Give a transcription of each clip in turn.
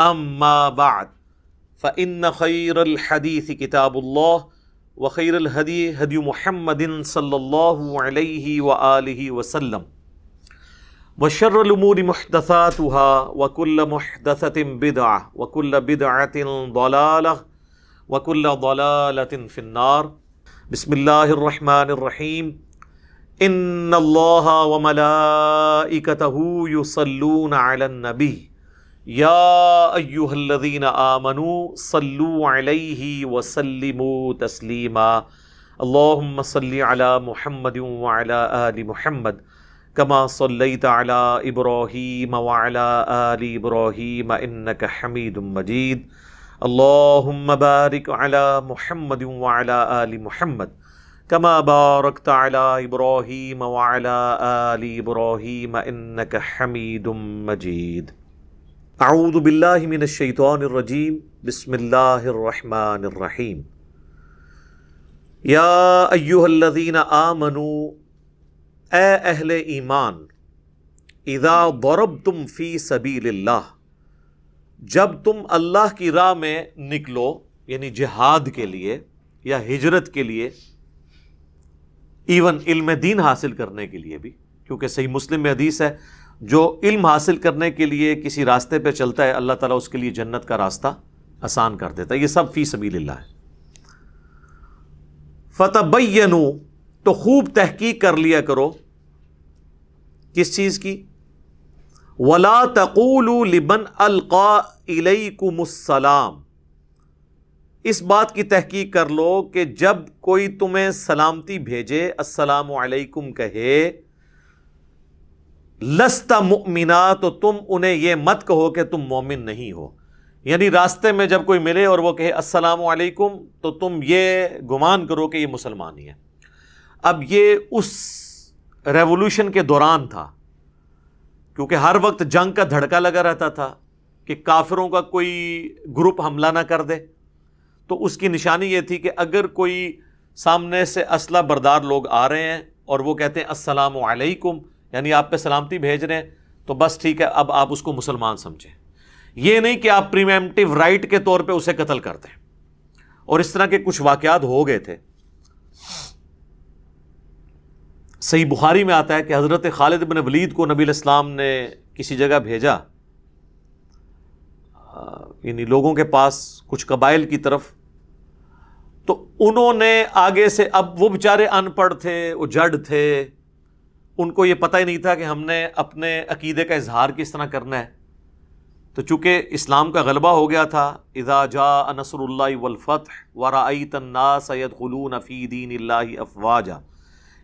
اما بعد فان خير الحديث كتاب الله، وخير الهدي هدي محمد صلى الله عليه واله وسلم. وشر الامور محدثاتها، وكل محدثه بدعه وكل بدعه ضلاله وكل ضلاله في النار. بسم الله الرحمن الرحيم. ان الله وملائكته يصلون على النبي. یا ایوہ الذین آمنوا صلو علیہ وسلموا تسلیما۔ اللہم صلی علی محمد وعلی آل محمد، کما صلیت علی ابراہیم وعلی آل ابراہیم، انکا حمید مجید۔ اللہم بارک علی محمد وعلی آل محمد، کما بارکت علی ابراہیم وعلی آل ابراہیم، انکا حمید مجید۔ اعوذ باللہ من الشیطان الرجیم، بسم اللہ الرحمن الرحیم۔ یا ایوہ الذین آمنوا اے اہل ایمان، اذا ضربتم فی سبیل اللہ، جب تم اللہ کی راہ میں نکلو یعنی جہاد کے لیے یا ہجرت کے لیے، ایون علم دین حاصل کرنے کے لیے بھی، کیونکہ صحیح مسلم میں حدیث ہے جو علم حاصل کرنے کے لیے کسی راستے پہ چلتا ہے، اللہ تعالیٰ اس کے لیے جنت کا راستہ آسان کر دیتا ہے۔ یہ سب فی سبیل اللہ ہے۔ فتح تو خوب تحقیق کر لیا کرو۔ کس چیز کی؟ ولا تقول لبن القا علیکم السلام۔ اس بات کی تحقیق کر لو کہ جب کوئی تمہیں سلامتی بھیجے، السلام علیکم کہے لستا مؤمنا تو تم انہیں یہ مت کہو کہ تم مومن نہیں ہو۔ یعنی راستے میں جب کوئی ملے اور وہ کہے السلام علیکم، تو تم یہ گمان کرو کہ یہ مسلمان ہی ہے اب یہ اس ریولوشن کے دوران تھا، کیونکہ ہر وقت جنگ کا دھڑکا لگا رہتا تھا کہ کافروں کا کوئی گروپ حملہ نہ کر دے۔ تو اس کی نشانی یہ تھی کہ اگر کوئی سامنے سے اسلحہ بردار لوگ آ رہے ہیں اور وہ کہتے ہیں السلام علیکم یعنی آپ پہ سلامتی بھیج رہے ہیں، تو بس ٹھیک ہے، اب آپ اس کو مسلمان سمجھیں۔ یہ نہیں کہ آپ پریمیمٹیو رائٹ کے طور پہ اسے قتل کر دیں اور اس طرح کے کچھ واقعات ہو گئے تھے۔ صحیح بخاری میں آتا ہے کہ حضرت خالد بن ولید کو نبی الاسلام نے کسی جگہ بھیجا۔ یعنی لوگوں کے پاس کچھ قبائل کی طرف۔ تو انہوں نے آگے سے، اب وہ بیچارے ان پڑھ تھے وہ جڈ تھے۔ ان کو یہ پتہ ہی نہیں تھا کہ ہم نے اپنے عقیدے کا اظہار کس طرح کرنا ہے۔ تو چونکہ اسلام کا غلبہ ہو گیا تھا، اذا جا نصر اللہ والفتح سید خلون فی دین اللہ افواجا۔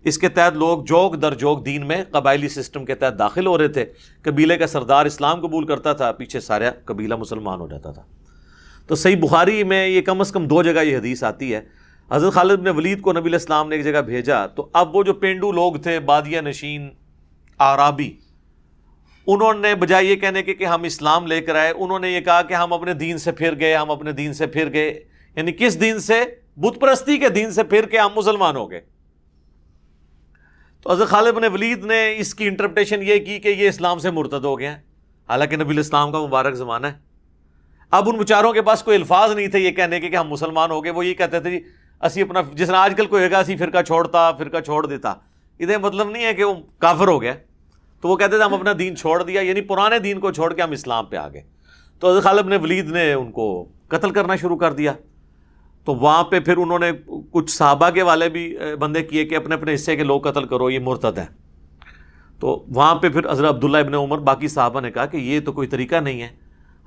اس کے تحت لوگ جوک در جوک دین میں قبائلی سسٹم کے تحت داخل ہو رہے تھے۔ قبیلے کا سردار اسلام قبول کرتا تھا، پیچھے سارا قبیلہ مسلمان ہو جاتا تھا۔ تو صحیح بخاری میں یہ کم از کم دو جگہ یہ حدیث آتی ہے۔ حضرت خالد بن ولید کو نبی الاسلام نے ایک جگہ بھیجا تو اب وہ جو پینڈو لوگ تھے بادیا نشین، آرابی، انہوں نے بجائے یہ کہنے کے کہ ہم اسلام لے کر آئے، انہوں نے یہ کہا کہ ہم اپنے دین سے پھر گئے، ہم اپنے دین سے پھر گئے۔ یعنی کس دین سے؟ بت پرستی کے دین سے پھر کے ہم مسلمان ہو گئے۔ تو حضرت خالد بن ولید نے اس کی انٹرپٹیشن یہ کی کہ یہ اسلام سے مرتد ہو گیا حالانکہ نبی الاسلام کا مبارک زمانہ ہے۔ اب ان بچاروں کے پاس کوئی الفاظ نہیں تھے یہ کہنے کے کہ ہم مسلمان ہو گئے، وہ یہ کہتے تھے جی اسی اپنا جس طرح آج کل کوئی گا، اسی فرقہ چھوڑتا، فرقہ چھوڑ دیتا۔ ادھر مطلب نہیں ہے کہ وہ کافر ہو گیا۔ تو وہ کہتے تھے، ہم اپنا دین چھوڑ دیا یعنی پرانے دین کو چھوڑ کے ہم اسلام پہ آ گئے۔ تو حضرت خالب نے ولید نے ان کو قتل کرنا شروع کر دیا۔ تو وہاں پہ پھر انہوں نے کچھ صحابہ کے والے بھی بندے کیے کہ اپنے اپنے حصے کے لوگ قتل کرو، یہ مرتد ہے تو وہاں پہ پھر حضرت عبداللہ ابن عمر، باقی صحابہ نے کہا کہ یہ تو کوئی طریقہ نہیں ہے۔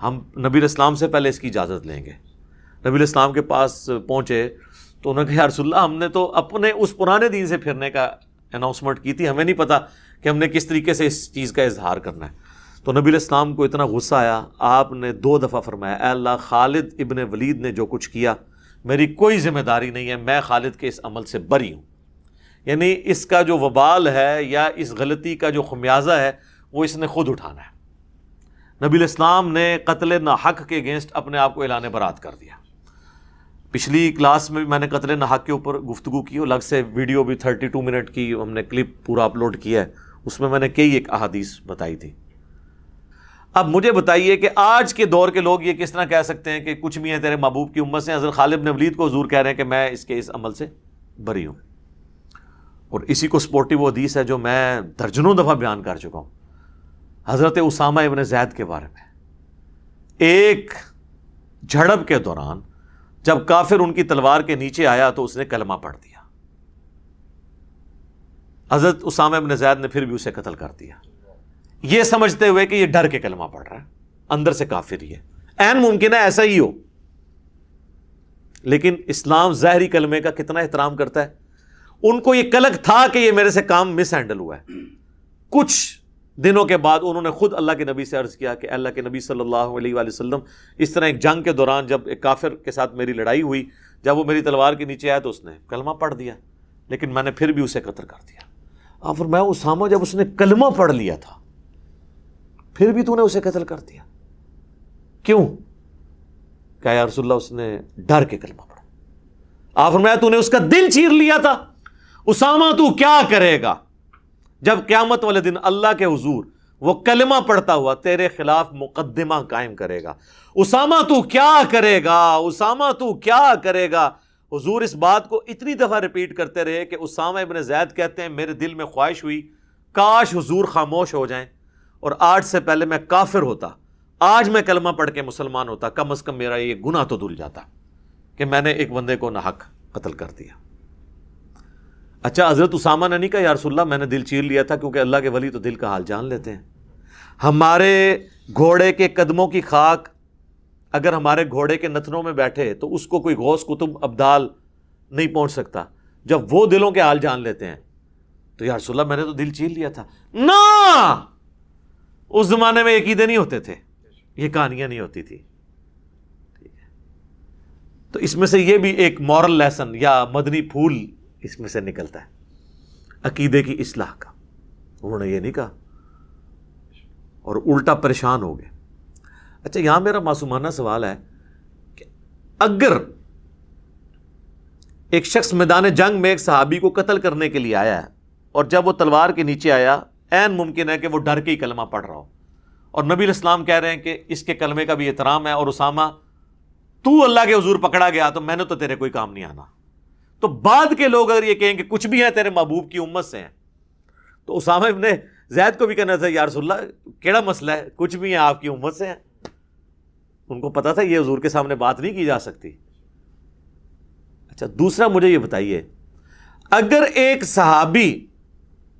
ہم نبی الاسلام سے پہلے اس کی اجازت لیں گے۔ نبی الاسلام کے پاس پہنچے۔ تو انہوں نے کہا رسول اللہ، ہم نے تو اپنے اس پرانے دین سے پھرنے کا اناؤنسمنٹ کی تھی، ہمیں نہیں پتا کہ ہم نے کس طریقے سے اس چیز کا اظہار کرنا ہے. تو نبی الاسلام کو اتنا غصہ آیا، آپ نے دو دفعہ فرمایا، اے اللہ، خالد ابن ولید نے جو کچھ کیا، میری کوئی ذمہ داری نہیں ہے، میں خالد کے اس عمل سے بری ہوں. یعنی اس کا جو وبال ہے یا اس غلطی کا جو خمیازہ ہے، وہ اس نے خود اٹھانا ہے۔ نبی الاسلام نے قتل ناحق کے اگینسٹ اپنے آپ کو اعلان برات کر دیا۔ پچھلی کلاس میں بھی میں نے قتل ناحق کے اوپر گفتگو کی الگ سے ویڈیو بھی تھرٹی ٹو منٹ کی ہم نے کلپ پورا اپلوڈ کیا ہے۔ اس میں میں نے کئی ایک احادیث بتائی تھی۔ اب مجھے بتائیے کہ آج کے دور کے لوگ یہ کس طرح کہہ سکتے ہیں کہ کچھ بھی ہیں تیرے محبوب کی امت سے حضرت خالد ولید کو حضور کہہ رہے ہیں کہ میں اس کے اس عمل سے بری ہوں۔ اور اسی کو سپورٹیو حدیث ہے جو میں درجنوں دفعہ بیان کر چکا ہوں۔ حضرت اسامہ ابن زید کے بارے میں۔ ایک جھڑپ کے دوران جب کافر ان کی تلوار کے نیچے آیا تو اس نے کلمہ پڑھ دیا۔ حضرت اسامہ ابن زید نے پھر بھی اسے قتل کر دیا۔ یہ سمجھتے ہوئے کہ یہ ڈر کے کلمہ پڑھ رہا ہے۔ اندر سے کافر ہی ہے۔ این ممکن ہے ایسا ہی ہو۔ لیکن اسلام ظاہری کلمے کا کتنا احترام کرتا ہے۔ ان کو یہ کلک تھا کہ یہ میرے سے کام مس ہینڈل ہوا ہے۔ کچھ دنوں کے بعد انہوں نے خود اللہ کے نبی سے عرض کیا کہ اللہ کے نبی صلی اللہ علیہ وآلہ وسلم، اس طرح ایک جنگ کے دوران جب ایک کافر کے ساتھ میری لڑائی ہوئی، جب وہ میری تلوار کے نیچے آیا تو اس نے کلمہ پڑھ دیا، لیکن میں نے پھر بھی اسے قتل کر دیا۔ اور میں اسامہ جب اس نے کلمہ پڑھ لیا تھا، پھر بھی تو نے اسے قتل کر دیا۔ کیوں؟ کہ یا رسول اللہ، اس نے ڈر کے کلمہ پڑھا۔ آفر میں تو نے اس کا دل چیر لیا تھا۔ اسامہ، تو کیا کرے گا؟ جب قیامت والے دن اللہ کے حضور وہ کلمہ پڑھتا ہوا تیرے خلاف مقدمہ قائم کرے گا۔ اسامہ تو کیا کرے گا؟ اسامہ تو کیا کرے گا؟ حضور اس بات کو اتنی دفعہ ریپیٹ کرتے رہے کہ اسامہ ابن زید کہتے ہیں، میرے دل میں خواہش ہوئی، کاش حضور خاموش ہو جائیں۔ اور آج سے پہلے میں کافر ہوتا، آج میں کلمہ پڑھ کے مسلمان ہوتا، کم از کم میرا یہ گناہ تو دھل جاتا کہ میں نے ایک بندے کو ناحق قتل کر دیا۔ اچھا حضرت اسامہ نے نہیں کہا، یا رسول اللہ، میں نے دل چیر لیا تھا کیونکہ اللہ کے ولی تو دل کا حال جان لیتے ہیں۔ ہمارے گھوڑے کے قدموں کی خاک اگر ہمارے گھوڑے کے نتنوں میں بیٹھے تو اس کو کوئی غوث کتب ابدال نہیں پہنچ سکتا۔ جب وہ دلوں کے حال جان لیتے ہیں تو یا رسول اللہ، میں نے تو دل چیر لیا تھا۔ نا اس زمانے میں عقیدے نہیں ہوتے تھے، یہ کہانیاں نہیں ہوتی تھی۔ تو اس میں سے یہ بھی ایک مورل لیسن یا مدنی پھول اس میں سے نکلتا ہے۔ عقیدے کی اصلاح کا۔ انہوں نے یہ نہیں کہا۔ اور الٹا پریشان ہو گئے۔ اچھا یہاں میرا معصومانہ سوال ہے کہ اگر ایک شخص میدان جنگ میں ایک صحابی کو قتل کرنے کے لیے آیا ہے اور جب وہ تلوار کے نیچے آیا این ممکن ہے کہ وہ ڈر کے ہی کلمہ پڑھ رہا ہو۔ اور نبی الاسلام کہہ رہے ہیں کہ اس کے کلمے کا بھی احترام ہے اور اسامہ، تو اللہ کے حضور پکڑا گیا تو میں نے تو تیرے کوئی کام نہیں آنا۔ تو بعد کے لوگ اگر یہ کہیں کہ کچھ بھی ہیں تیرے محبوب کی امت سے ہیں، تو اسامہ ابن زید کو بھی کہنا تھا یار اللہ، کیڑا مسئلہ ہے؟ کچھ بھی ہیں آپ کی امت سے ہیں؟ ان کو پتا تھا یہ حضور کے سامنے بات نہیں کی جا سکتی۔ اچھا دوسرا مجھے یہ بتائیے، اگر ایک صحابی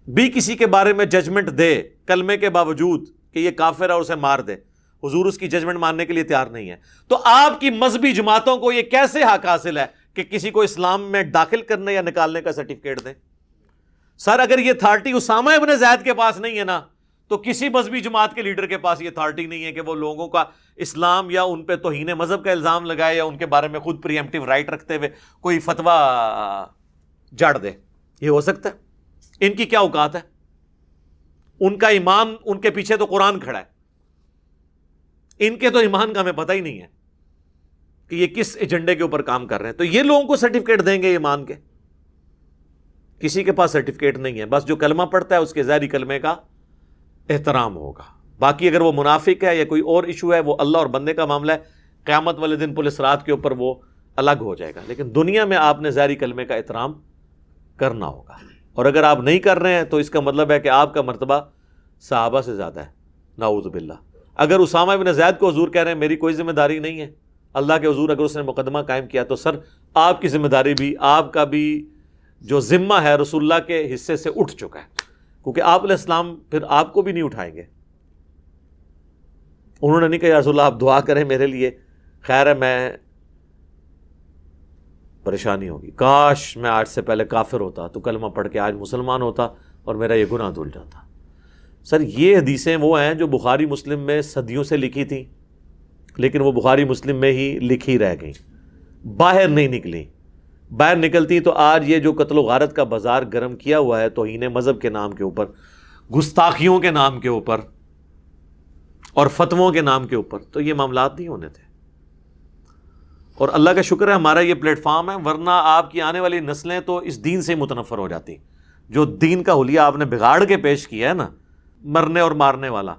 بھی کسی کے بارے میں ججمنٹ دے، کلمے کے باوجود کہ یہ کافر ہے اور اسے مار دے، حضور اس کی ججمنٹ ماننے کے لیے تیار نہیں ہے، تو آپ کی مذہبی جماعتوں کو یہ کیسے حق حاصل ہے؟ کہ کسی کو اسلام میں داخل کرنے یا نکالنے کا سرٹیفکیٹ دیں۔ سر، اگر یہ اتھارٹی اسامہ ابن زید کے پاس نہیں ہے نا، تو کسی مذہبی جماعت کے لیڈر کے پاس یہ اتھارٹی نہیں ہے کہ وہ لوگوں کا اسلام یا ان پہ توہین مذہب کا الزام لگائے یا ان کے بارے میں خود پریمپٹیو رائٹ رکھتے ہوئے کوئی فتوا جڑ دے۔ یہ ہو سکتا ہے۔ ان کی کیا اوقات ہے؟ ان کا ایمان، ان کے پیچھے تو قرآن کھڑا ہے۔ ان کے تو ایمان کا ہمیں پتہ ہی نہیں ہے۔ کہ یہ کس ایجنڈے کے اوپر کام کر رہے ہیں؟ تو یہ لوگوں کو سرٹیفکیٹ دیں گے ایمان کے۔ کسی کے پاس سرٹیفکیٹ نہیں ہے۔ بس جو کلمہ پڑتا ہے اس کے ظاہری کلمے کا احترام ہوگا۔ باقی اگر وہ منافق ہے یا کوئی اور ایشو ہے، وہ اللہ اور بندے کا معاملہ ہے۔ قیامت والے دن پولیس رات کے اوپر وہ الگ ہو جائے گا۔ لیکن دنیا میں آپ نے ظاہری کلمے کا احترام کرنا ہوگا۔ اور اگر آپ نہیں کر رہے ہیں، تو اس کا مطلب ہے کہ آپ کا مرتبہ صحابہ سے زیادہ ہے۔ ناؤز باللہ۔ اگر اسامہ بن زید کو حضور کہہ رہے ہیں، میری کوئی ذمہ داری نہیں ہے۔ اللہ کے حضور اگر اس نے مقدمہ قائم کیا تو سر آپ کی ذمہ داری بھی، آپ کا بھی جو ذمہ ہے رسول اللہ کے حصے سے اٹھ چکا ہے۔ کیونکہ آپ علیہ السلام پھر آپ کو بھی نہیں اٹھائیں گے۔ انہوں نے نہیں کہا رسول اللہ، آپ دعا کریں میرے لیے۔ خیر ہے، میں پریشانی ہوگی۔ کاش میں آج سے پہلے کافر ہوتا، تو کلمہ پڑھ کے آج مسلمان ہوتا اور میرا یہ گناہ دھل جاتا۔ سر، یہ حدیثیں وہ ہیں جو بخاری مسلم میں صدیوں سے لکھی تھیں۔ لیکن وہ بخاری مسلم میں ہی لکھی رہ گئیں۔ باہر نہیں نکلی باہر نکلتی تو آج یہ جو قتل و غارت کا بازار گرم کیا ہوا ہے توہین مذہب کے نام کے اوپر، گستاخیوں کے نام کے اوپر اور فتووں کے نام کے اوپر، تو یہ معاملات نہیں ہونے تھے۔ اور اللہ کا شکر ہے ہمارا یہ پلیٹ فارم ہے، ورنہ آپ کی آنے والی نسلیں تو اس دین سے متنفر ہو جاتی۔ جو دین کا حلیہ آپ نے بگاڑ کے پیش کیا ہے نا، مرنے اور مارنے والا۔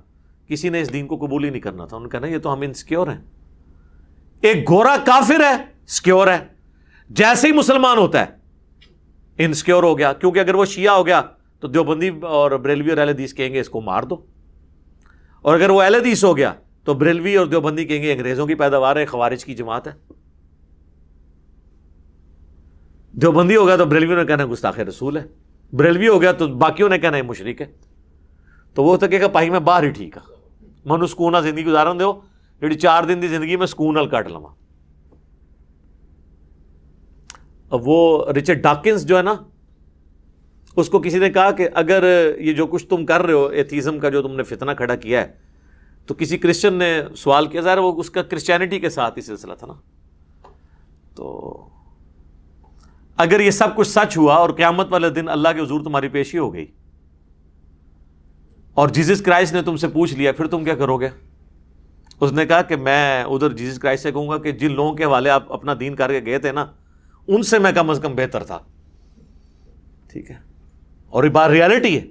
کسی نے اس دین کو قبول ہی نہیں کرنا تھا۔ ان کہنا یہ تو ہم انسیکیور ہیں۔ ایک گورا کافر ہے، سکیور ہے۔ جیسے ہی مسلمان ہوتا ہے انسیکیور ہو گیا۔ کیونکہ اگر وہ شیعہ ہو گیا، تو دیوبندی اور بریلوی اور اہل حدیث کہیں گے اس کو مار دو۔ اور اگر وہ اہل حدیث ہو گیا، تو بریلوی اور دیوبندی کہیں گے، انگریزوں کی پیداوار ہے، خوارج کی جماعت ہے۔ دیوبندی ہو گیا تو بریلوی نے کہنا، گستاخ رسول ہے۔ بریلوی ہو گیا تو باقیوں نے کہنا ہے مشرق ہے۔ تو وہ تو کہ پائی میں باہر ہی ٹھیک ہے منو سکون زندگی گزارن دو جی چار دن کی زندگی میں سکون نال کٹ لوا اب وہ رچرڈ ڈاکنس جو ہے نا اس کو کسی نے کہا کہ اگر یہ جو کچھ تم کر رہے ہو ایتھیزم کا جو تم نے فتنہ کھڑا کیا ہے تو کسی کرسچن نے سوال کیا ظاہر وہ اس کا کرسچینٹی کے ساتھ ہی سلسلہ تھا نا تو اگر یہ سب کچھ سچ ہوا اور قیامت والے دن اللہ کے حضور تمہاری پیشی ہو گئی اور جیزس کرائسٹ نے تم سے پوچھ لیا، پھر تم کیا کرو گے؟ اس نے کہا کہ میں ادھر جیزس کرائسٹ سے کہوں گا کہ جن لوگوں کے حوالے آپ اپنا دین کر کے گئے تھے نا، ان سے میں کم از کم بہتر تھا۔ ٹھیک ہے۔ اور یہ بات ریالٹی ہے۔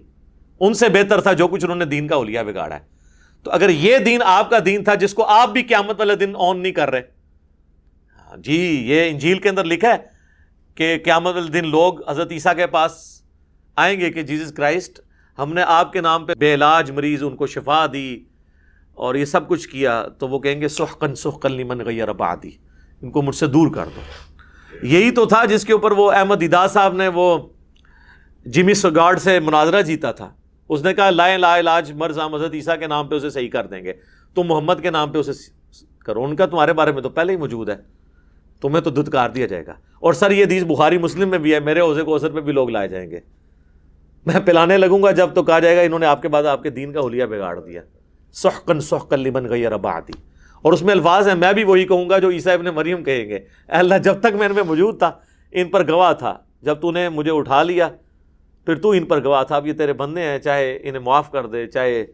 ان سے بہتر تھا جو کچھ انہوں نے دین کا اولیا بگاڑا ہے۔ تو اگر یہ دین آپ کا دین تھا جس کو آپ بھی قیامت والے دن آن نہیں کر رہے۔ ہاں جی یہ انجیل کے اندر لکھا ہے کہ قیامت والے دن لوگ حضرت عیسیٰ کے پاس آئیں گے کہ جیزس کرائسٹ ہم نے آپ کے نام پہ بے علاج مریض ان کو شفا دی اور یہ سب کچھ کیا، تو وہ کہیں گے سحقن سحقن لمن غیر آبادی ان کو مجھ سے دور کر دو۔ یہی تو تھا جس کے اوپر وہ احمد ادا صاحب نے وہ جمی سگارڈ سے مناظرہ جیتا تھا۔ اس نے کہا لائے لا علاج مرض حضرت عیسیٰ کے نام پہ اسے صحیح کر دیں گے۔ تم محمد کے نام پہ اسے کرو۔ ان کا تمہارے بارے میں تو پہلے ہی موجود ہے۔ تمہیں تو دھتکار دیا جائے گا۔ اور سر، یہ دیس بخاری مسلم میں بھی ہے۔ میرے عوضے کو اثر پہ بھی لوگ لائے جائیں گے۔ میں پلانے لگوں گا جب تو کہا جائے گا انہوں نے آپ کے بعد آپ کے دین کا حلیہ بگاڑ دیا۔ سحقن سحقن لمن گئی ربا آتی اور اس میں الفاظ ہیں، میں بھی وہی کہوں گا جو عیسیٰ ابن مریم کہیں گے۔ اے اللہ، جب تک میں ان میں موجود تھا، ان پر گواہ تھا۔ جب تو نے مجھے اٹھا لیا، پھر تو ان پر گواہ تھا۔ اب یہ تیرے بندے ہیں، چاہے انہیں معاف کر دے، چاہے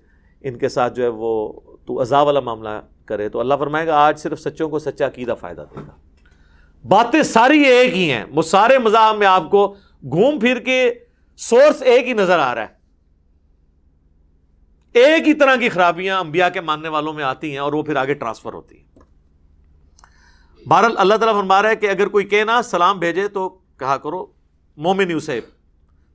ان کے ساتھ جو ہے وہ تو عذاب والا معاملہ کرے۔ تو اللہ فرمائے گا، آج صرف سچوں کو سچا عقیدہ فائدہ دے گا۔ باتیں ساری ایک ہی ہیں۔ وہ سارے مذاہب میں آپ کو گھوم پھر کے سورس ایک ہی نظر آ رہا ہے۔ ایک ہی طرح کی خرابیاں انبیاء کے ماننے والوں میں آتی ہیں اور وہ پھر آگے ٹرانسفر ہوتی ہیں۔ بہرحال اللہ تعالیٰ فرما رہا ہے کہ اگر کوئی کہنا سلام بھیجے تو کہا کرو، مومن اسے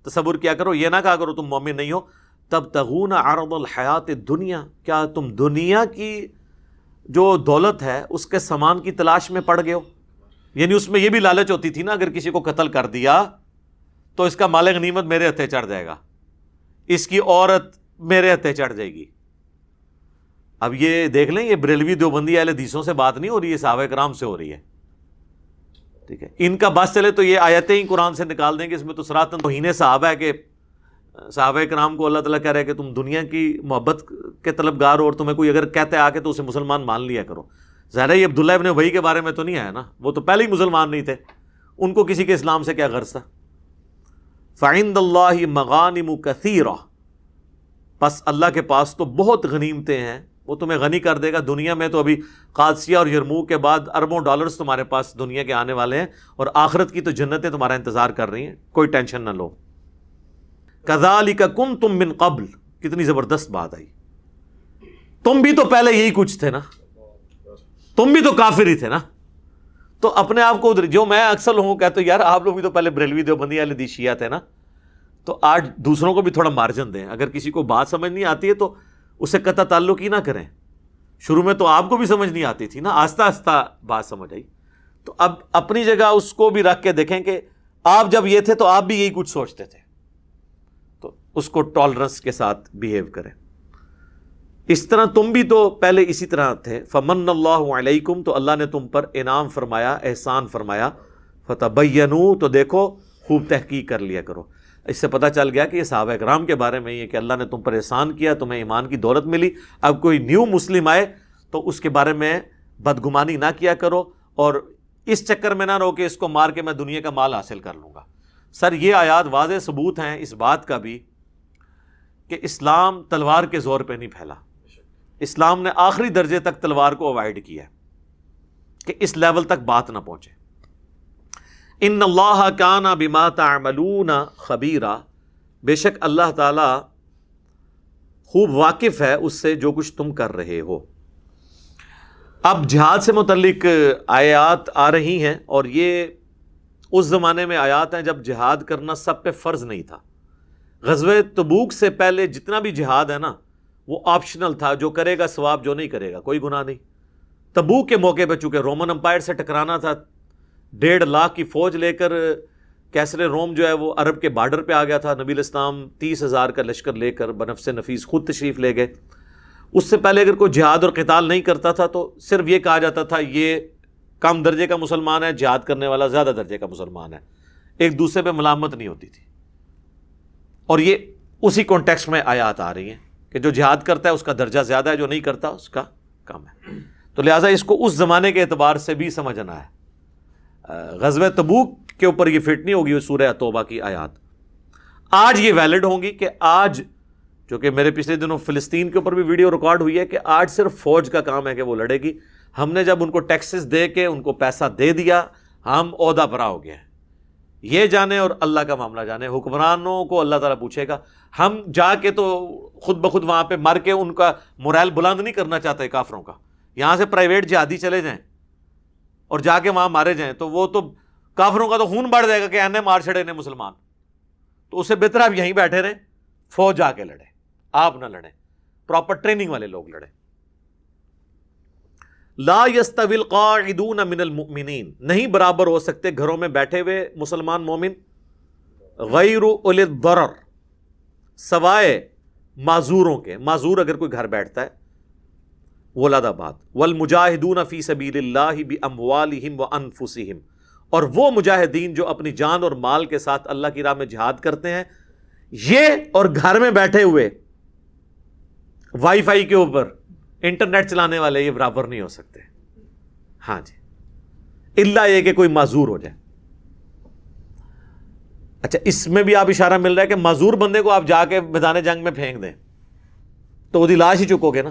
تصور کیا کرو، یہ نہ کہا کرو تم مومن نہیں ہو۔ تب تغون عرض الحیات دنیا کیا تم دنیا کی جو دولت ہے اس کے سامان کی تلاش میں پڑ گئے ہو؟ یعنی اس میں یہ بھی لالچ ہوتی تھی نا اگر کسی کو قتل کر دیا۔ تو اس کا مال غنیمت میرے ہتھے چڑھ جائے گا۔ اس کی عورت میرے ہتھے چڑھ جائے گی۔ اب یہ دیکھ لیں، یہ بریلوی دیوبندی والے دیسوں سے بات نہیں ہو رہی ہے، صحابہ کرام سے ہو رہی ہے۔ ٹھیک ہے، ان کا بس چلے تو یہ آیتیں ہی قرآن سے نکال دیں گے۔ اس میں تو سراتن توہین صحابہ ہے کہ صحابہ کرام کو اللہ تعالیٰ کہہ رہے کہ تم دنیا کی محبت کے طلبگار ہو اور تمہیں کوئی اگر کہتے آ کے تو اسے مسلمان مان لیا کرو۔ ظاہر یہ عبداللہ ابن وہی کے بارے میں تو نہیں آیا نا، وہ تو پہلے ہی مسلمان نہیں تھے۔ ان کو کسی کے اسلام سے کیا غرض تھا؟ فائند اللہ مغانم کثیرہ۔ بس اللہ کے پاس تو بہت غنیمتیں ہیں، وہ تمہیں غنی کر دے گا۔ دنیا میں تو ابھی قادسیہ اور یرمو کے بعد اربوں ڈالرز تمہارے پاس دنیا کے آنے والے ہیں اور آخرت کی تو جنتیں تمہارا انتظار کر رہی ہیں۔ کوئی ٹینشن نہ لو۔ کزالی کا کم تم من قبل۔ کتنی زبردست بات آئی۔ تم بھی تو پہلے یہی کچھ تھے نا۔ تم بھی تو کافر ہی تھے نا۔ تو اپنے آپ کو ادھر جو میں اکثر لوگوں کہتا ہوں، یار، آپ لوگ بھی تو پہلے بریلوی دیوبندی والے دیشیا تھے نا؟ تو آج دوسروں کو بھی تھوڑا مارجن دیں۔ اگر کسی کو بات سمجھ نہیں آتی ہے تو اسے قطع تعلق ہی نہ کریں۔ شروع میں تو آپ کو بھی سمجھ نہیں آتی تھی نا؟ آہستہ آہستہ بات سمجھ آئی۔ تو اب اپنی جگہ اس کو بھی رکھ کے دیکھیں کہ آپ جب یہ تھے تو آپ بھی یہی کچھ سوچتے تھے۔ تو اس کو ٹالرنس کے ساتھ بہیو کریں۔ اس طرح تم بھی تو پہلے اسی طرح تھے۔ فمن اللہ علیکم تو اللہ نے تم پر انعام فرمایا، احسان فرمایا۔ فتح تو دیکھو، خوب تحقیق کر لیا کرو۔ اس سے پتہ چل گیا کہ یہ صحابہ اکرام کے بارے میں یہ کہ اللہ نے تم پر احسان کیا، تمہیں ایمان کی دولت ملی۔ اب کوئی نیو مسلم آئے تو اس کے بارے میں بدگمانی نہ کیا کرو اور اس چکر میں نہ رہو کہ اس کو مار کے میں دنیا کا مال حاصل کر لوں گا۔ سر، یہ آیات واضح ثبوت ہیں اس بات کا بھی کہ اسلام تلوار کے زور پہ نہیں پھیلا۔ اسلام نے آخری درجے تک تلوار کو اوائڈ کیا کہ اس لیول تک بات نہ پہنچے۔ ان اللہ کانا بما تعملون خبیرہ بے شک اللہ تعالی خوب واقف ہے اس سے جو کچھ تم کر رہے ہو۔ اب جہاد سے متعلق آیات آ رہی ہیں اور یہ اس زمانے میں آیات ہیں جب جہاد کرنا سب پہ فرض نہیں تھا۔ غزو تبوک سے پہلے جتنا بھی جہاد ہے نا وہ آپشنل تھا، جو کرے گا ثواب، جو نہیں کرے گا، کوئی گناہ نہیں۔ تبوک کے موقع پہ چونکہ رومن امپائر سے ٹکرانا تھا، ڈیڑھ لاکھ کی فوج لے کر کیسر روم جو ہے وہ عرب کے بارڈر پہ آ گیا تھا، نبی الاسلام تیس ہزار کا لشکر لے کر بنفس نفیس خود تشریف لے گئے۔ اس سے پہلے اگر کوئی جہاد اور قتال نہیں کرتا تھا تو صرف یہ کہا جاتا تھا، یہ کم درجے کا مسلمان ہے، جہاد کرنے والا زیادہ درجے کا مسلمان ہے۔ ایک دوسرے پہ ملامت نہیں ہوتی تھی۔ اور یہ اسی کانٹیکس میں آیات آ رہی ہیں۔ کہ جو جہاد کرتا ہے اس کا درجہ زیادہ ہے، جو نہیں کرتا اس کا کم ہے۔ تو لہٰذا اس کو اس زمانے کے اعتبار سے بھی سمجھنا ہے۔ غزب تبوک کے اوپر یہ فٹ نہیں ہوگی سورہ توبہ کی آیات۔ آج یہ ویلڈ ہوں گی کہ آج، جو کہ میرے پچھلے دنوں فلسطین کے اوپر بھی ویڈیو ریکارڈ ہوئی ہے کہ آج صرف فوج کا کام ہے کہ وہ لڑے گی۔ ہم نے جب ان کو ٹیکسز دے کے ان کو پیسہ دے دیا، ہم عہدہ برا ہو گیا یہ جانے اور اللہ کا معاملہ جانے، حکمرانوں کو اللہ تعالیٰ پوچھے گا۔ ہم جا کے تو خود بخود وہاں پہ مر کے ان کا مرائل بلند نہیں کرنا چاہتے کافروں کا۔ یہاں سے پرائیویٹ جہادی چلے جائیں اور جا کے وہاں مارے جائیں تو وہ تو کافروں کا تو خون بڑھ جائے گا کہ اینے مار چھڑے نے مسلمان۔ تو اس سے بہتر آپ یہیں بیٹھے رہیں، فوج جا کے لڑے، آپ نہ لڑیں پراپر ٹریننگ والے لوگ لڑیں۔ لا یستویل قاعدون من المؤمنین۔ نہیں برابر ہو سکتے گھروں میں بیٹھے ہوئے مسلمان مومن۔ غیر الضرر۔ سوائے معذوروں کے۔ معذور اگر کوئی گھر بیٹھتا ہے۔ ولاد آباد والمجاہدون فی سبیل اللہ باموالہم وانفسہم۔ اور وہ مجاہدین جو اپنی جان اور مال کے ساتھ اللہ کی راہ میں جہاد کرتے ہیں، یہ اور گھر میں بیٹھے ہوئے۔ وائی فائی کے اوپر۔ انٹرنیٹ چلانے والے یہ برابر نہیں ہو سکتے۔ ہاں جی۔ اللہ یہ کہ کوئی معذور ہو جائے۔ اچھا اس میں بھی آپ اشارہ مل رہا ہے کہ معذور بندے کو آپ جا کے میدان جنگ میں پھینک دیں۔ تو وہ لاش ہی چکو گے نا۔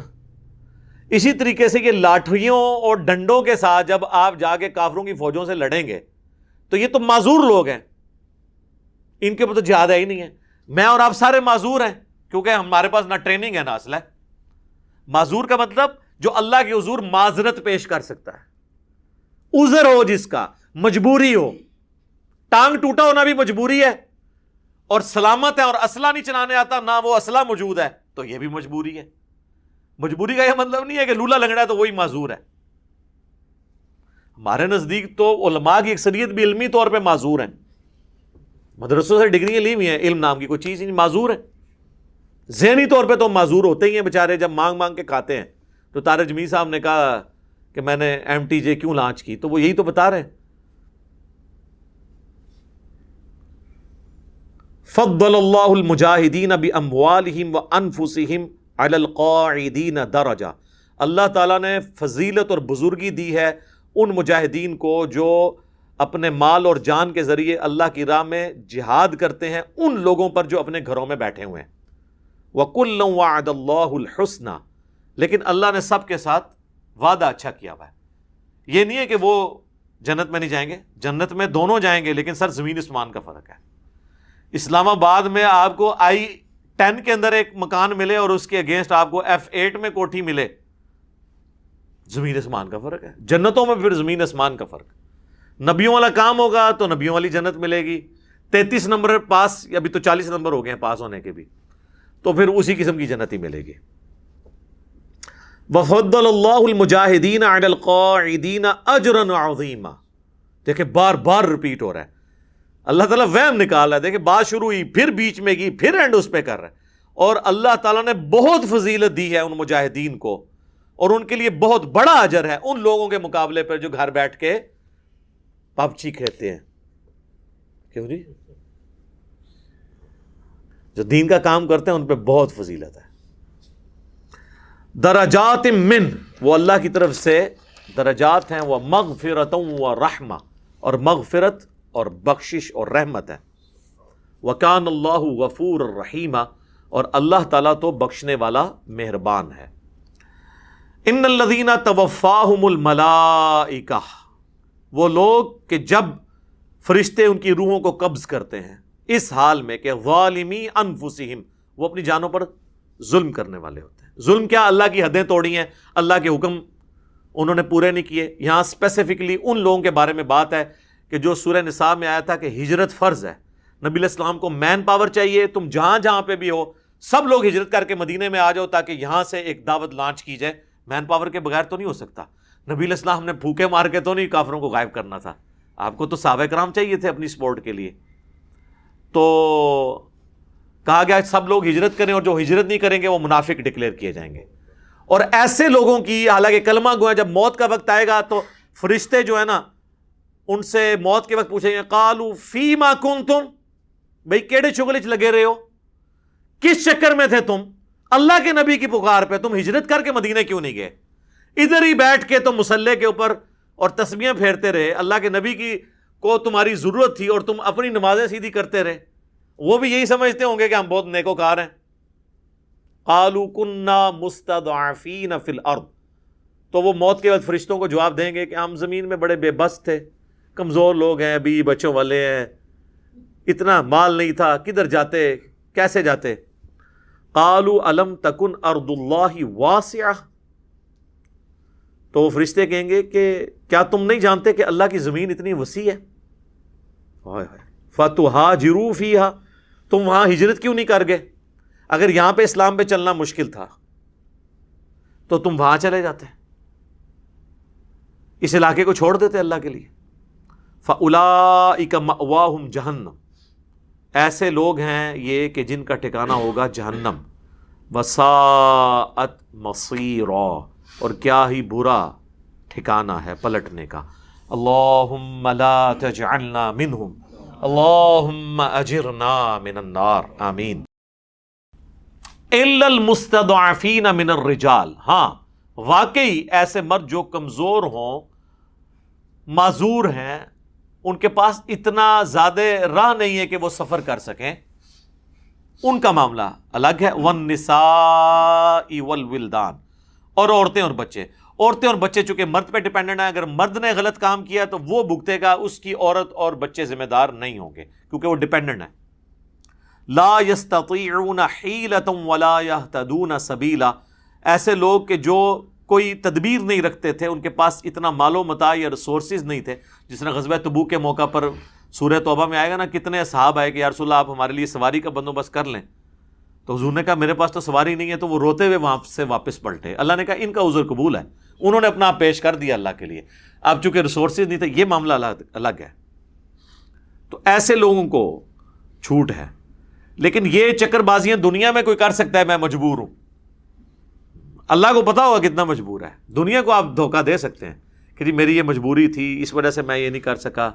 اسی طریقے سے یہ لاٹھیوں اور ڈنڈوں کے ساتھ جب آپ جا کے کافروں کی فوجوں سے لڑیں گے، تو یہ تو معذور لوگ ہیں۔ ان کے اوپر تو زیادہ ہی نہیں ہے۔ میں اور آپ سارے معذور ہیں، کیونکہ ہمارے پاس نہ ٹریننگ ہے، نہ اصل ہے۔ معذور کا مطلب جو اللہ کے حضور معذرت پیش کر سکتا ہے۔ ازر ہو جس کا، مجبوری ہو۔ ٹانگ ٹوٹا ہونا بھی مجبوری ہے۔ اور سلامت ہے اور اسلحہ نہیں چلانے آتا، نہ وہ اسلحہ موجود ہے، تو یہ بھی مجبوری ہے۔ مجبوری کا یہ مطلب نہیں ہے کہ لولا لنگڑا ہے تو وہی معذور ہے۔ ہمارے نزدیک تو علماء کی اکثریت بھی علمی طور پہ معذور ہیں۔ مدرسوں سے ڈگری لی ہوئی ہیں، علم نام کی کوئی چیز نہیں، معذور ہے ذہنی طور پہ تو معذور ہوتے ہی ہیں بےچارے جب مانگ مانگ کے کھاتے ہیں۔ تو تارے جمی صاحب نے کہا کہ میں نے ایم ٹی جے کیوں لانچ کی؟ تو وہ یہی تو بتا رہے ہیں۔ فضل اللہ المجاہدین ابی اموالہم و انفسہم علی القاعدین درجہ۔ اللہ تعالیٰ نے فضیلت اور بزرگی دی ہے ان مجاہدین کو جو اپنے مال اور جان کے ذریعے اللہ کی راہ میں جہاد کرتے ہیں، ان لوگوں پر جو اپنے گھروں میں بیٹھے ہوئے ہیں۔ وکل وعد اللہ الحسن۔ لیکن اللہ نے سب کے ساتھ وعدہ اچھا کیا ہوا ہے۔ یہ نہیں ہے کہ وہ جنت میں نہیں جائیں گے، جنت میں دونوں جائیں گے، لیکن سر زمین اسمان کا فرق ہے۔ اسلام آباد میں آپ کو آئی ٹین کے اندر ایک مکان ملے اور اس کے اگینسٹ آپ کو ایف ایٹ میں کوٹھی ملے۔ زمین اسمان کا فرق ہے۔ جنتوں میں پھر زمین اسمان کا فرق۔ نبیوں والا کام ہوگا تو نبیوں والی جنت ملے گی۔ تینتیس نمبر پاس، ابھی تو چالیس نمبر ہو گئے ہیں پاس ہونے کے بھی۔ تو پھر اسی قسم کی جنت ہی ملے گی۔ وفد اللہ المجاہدین القاعدین اجرن عظیما۔ دیکھیں بار بار رپیٹ ہو رہا ہے۔ اللہ تعالیٰ وہم نکال رہا ہے۔ دیکھیں بات شروع ہوئی، پھر بیچ میں گئی پھر اینڈ اس پہ کر رہا ہے۔ اور اللہ تعالیٰ نے بہت فضیلت دی ہے ان مجاہدین کو۔ اور ان کے لیے بہت بڑا اجر ہے ان لوگوں کے مقابلے پر جو گھر بیٹھ کے پبچی جی کھیلتے ہیں۔ کیوں جی جو دین کا کام کرتے ہیں، ان پہ بہت فضیلت ہے۔ درجات من، وہ اللہ کی طرف سے درجات ہیں، وہ مغفرت و رحمہ، اور مغفرت اور بخشش اور رحمت ہے۔ وکان اللہ غفور الرحیمہ اور اللہ تعالیٰ تو بخشنے والا مہربان ہے۔ ان الدینہ توفاہم الملائکہ، وہ لوگ کہ جب فرشتے ان کی روحوں کو قبض کرتے ہیں اس حال میں کہ غالمی انفسہم، وہ اپنی جانوں پر ظلم کرنے والے ہوتے ہیں۔ ظلم کیا؟ اللہ کی حدیں توڑی ہیں، اللہ کے حکم انہوں نے پورے نہیں کیے۔ یہاں اسپیسیفکلی ان لوگوں کے بارے میں بات ہے کہ جو سورہ نصاب میں آیا تھا کہ ہجرت فرض ہے۔ نبی علیہ السلام کو مین پاور چاہیے، تم جہاں جہاں پہ بھی ہو، سب لوگ ہجرت کر کے مدینے میں آ جاؤ تاکہ یہاں سے ایک دعوت لانچ کی جائے۔ مین پاور کے بغیر تو نہیں ہو سکتا۔ نبی علیہ السلام نے پھوکے مار کے تو نہیں کافروں کو غائب کرنا تھا۔ آپ کو تو صحابہ کرام چاہیے تھے اپنی سپورٹ کے لیے۔ تو کہا گیا سب لوگ ہجرت کریں اور جو ہجرت نہیں کریں گے وہ منافق ڈکلیئر کیے جائیں گے۔ اور ایسے لوگوں کی حالانکہ کلمہ گویا جب موت کا وقت آئے گا تو فرشتے جو ہے نا، ان سے موت کے وقت پوچھیں گے کالو فی ما کن تم بھائی کیڑے چگلے لگے رہے ہو؟ کس چکر میں تھے تم؟ اللہ کے نبی کی پکار پہ تم ہجرت کر کے مدینے کیوں نہیں گئے؟ ادھر ہی بیٹھ کے تم مسلح کے اوپر اور تسمیاں پھیرتے رہے، اللہ کے نبی کی کو تمہاری ضرورت تھی اور تم اپنی نمازیں سیدھی کرتے رہے۔ وہ بھی یہی سمجھتے ہوں گے کہ ہم بہت نیکو کار ہیں۔ قالو کنہ مستضعفین فی الارض۔ تو وہ موت کے بعد فرشتوں کو جواب دیں گے کہ ہم زمین میں بڑے بے بس تھے، کمزور لوگ ہیں، ابھی بچوں والے ہیں۔ اتنا مال نہیں تھا، کدھر جاتے، کیسے جاتے؟ قالو علم تکن ارد اللہ واسعہ۔ تو وہ فرشتے کہیں گے کہ کیا تم نہیں جانتے کہ اللہ کی زمین اتنی وسیع ہے؟ فتح جروف ہی تم وہاں ہجرت کیوں نہیں کر گئے؟ اگر یہاں پہ اسلام پہ چلنا مشکل تھا، تو تم وہاں چلے جاتے۔ اس علاقے کو چھوڑ دیتے اللہ کے لیے۔ فلا جہنم ایسے لوگ ہیں یہ کہ جن کا ٹھکانا ہوگا جہنم۔ وساعت مصیر اور کیا ہی برا ٹھکانا ہے پلٹنے کا۔ اللہم لا تجعلنا منہم اللہم اجرنا من النار. آمین. المستضعفین من الرجال. ہاں واقعی ایسے مرد جو کمزور ہوں، معذور ہیں، ان کے پاس اتنا زیادہ راہ نہیں ہے کہ وہ سفر کر سکیں۔ ان کا معاملہ الگ ہے. ون نسا والولدان. اور عورتیں اور بچے۔ عورتیں اور بچے چونکہ مرد پہ ڈپینڈنٹ ہیں، اگر مرد نے غلط کام کیا تو وہ بھگتے گا، اس کی عورت اور بچے ذمہ دار نہیں ہوں گے، کیونکہ وہ ڈپینڈنٹ ہے لا يستطيعون حیلتا ولا يهتدون سبیلا۔ ایسے لوگ کہ جو کوئی تدبیر نہیں رکھتے تھے، ان کے پاس اتنا مال و متا یا ریسورسز نہیں تھے۔ جس طرح غزوہ تبو کے موقع پر سورہ توبہ میں آئے گا نا، کتنے اصحاب آئے کہ یا رسول اللہ، آپ ہمارے لیے سواری کا بندوبست کر لیں۔ تو حضور نے کہا، میرے پاس تو سواری نہیں ہے، تو وہ روتے ہوئے وہاں سے واپس پلٹے۔ اللہ نے کہا، ان کا عذر قبول ہے۔ انہوں نے اپنا آپ پیش کر دیا اللہ کے لیے۔ اب چونکہ ریسورسز نہیں تھے، یہ معاملہ الگ ہے۔ تو ایسے لوگوں کو چھوٹ ہے۔ لیکن یہ چکر بازیاں دنیا میں کوئی کر سکتا ہے، میں مجبور ہوں۔ اللہ کو پتا ہوگا کتنا مجبور ہے۔ دنیا کو آپ دھوکہ دے سکتے ہیں کہ جی میری یہ مجبوری تھی، اس وجہ سے میں یہ نہیں کر سکا۔